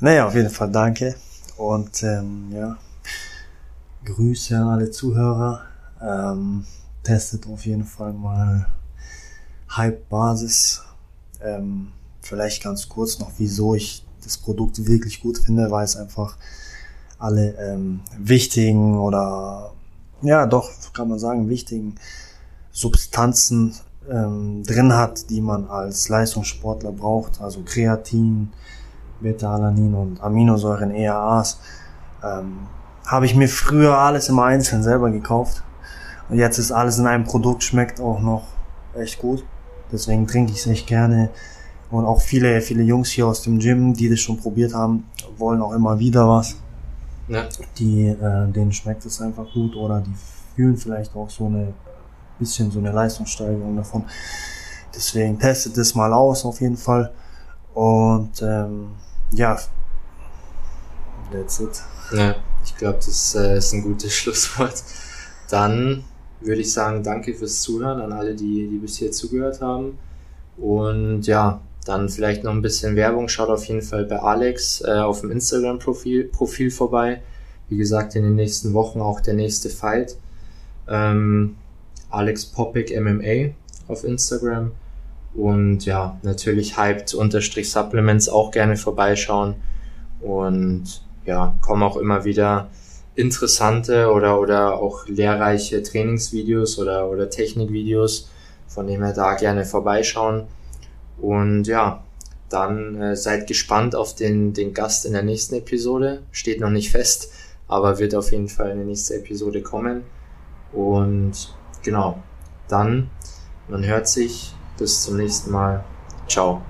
Naja, auf jeden Fall danke. Und ähm, ja, Grüße an alle Zuhörer. Ähm, testet auf jeden Fall mal Hype-Basis. Ähm, vielleicht ganz kurz noch, wieso ich das Produkt wirklich gut finde, weil es einfach alle ähm, wichtigen oder ja doch, kann man sagen, wichtigen Substanzen ähm, drin hat, die man als Leistungssportler braucht, also Kreatin, Beta-Alanin und Aminosäuren, EAAs. Ähm, Habe ich mir früher alles im Einzelnen selber gekauft. Und jetzt ist alles in einem Produkt, schmeckt auch noch echt gut. Deswegen trinke ich es echt gerne. Und auch viele, viele Jungs hier aus dem Gym, die das schon probiert haben, wollen auch immer wieder was. Ja. Die, äh, denen schmeckt es einfach gut oder die fühlen vielleicht auch so eine bisschen so eine Leistungssteigerung davon. Deswegen testet es mal aus auf jeden Fall. Und ähm, ja,
that's it. Ja, ich glaube, das äh, ist ein gutes Schlusswort. Dann würde ich sagen, danke fürs Zuhören an alle, die, die bis hier zugehört haben. Und ja, dann vielleicht noch ein bisschen Werbung. Schaut auf jeden Fall bei Alex äh, auf dem Instagram-Profil Profil vorbei. Wie gesagt, in den nächsten Wochen auch der nächste Fight. Ähm, Alex Popic MMA auf Instagram. Und ja, natürlich hyped unterstrich Supplements auch gerne vorbeischauen. Und ja, kommen auch immer wieder interessante oder, oder auch lehrreiche Trainingsvideos oder, oder Technikvideos, von dem her da gerne vorbeischauen. Und ja, dann äh, seid gespannt auf den, den Gast in der nächsten Episode. Steht noch nicht fest, aber wird auf jeden Fall in der nächsten Episode kommen. Und genau, dann, man hört sich. Bis zum nächsten Mal. Ciao.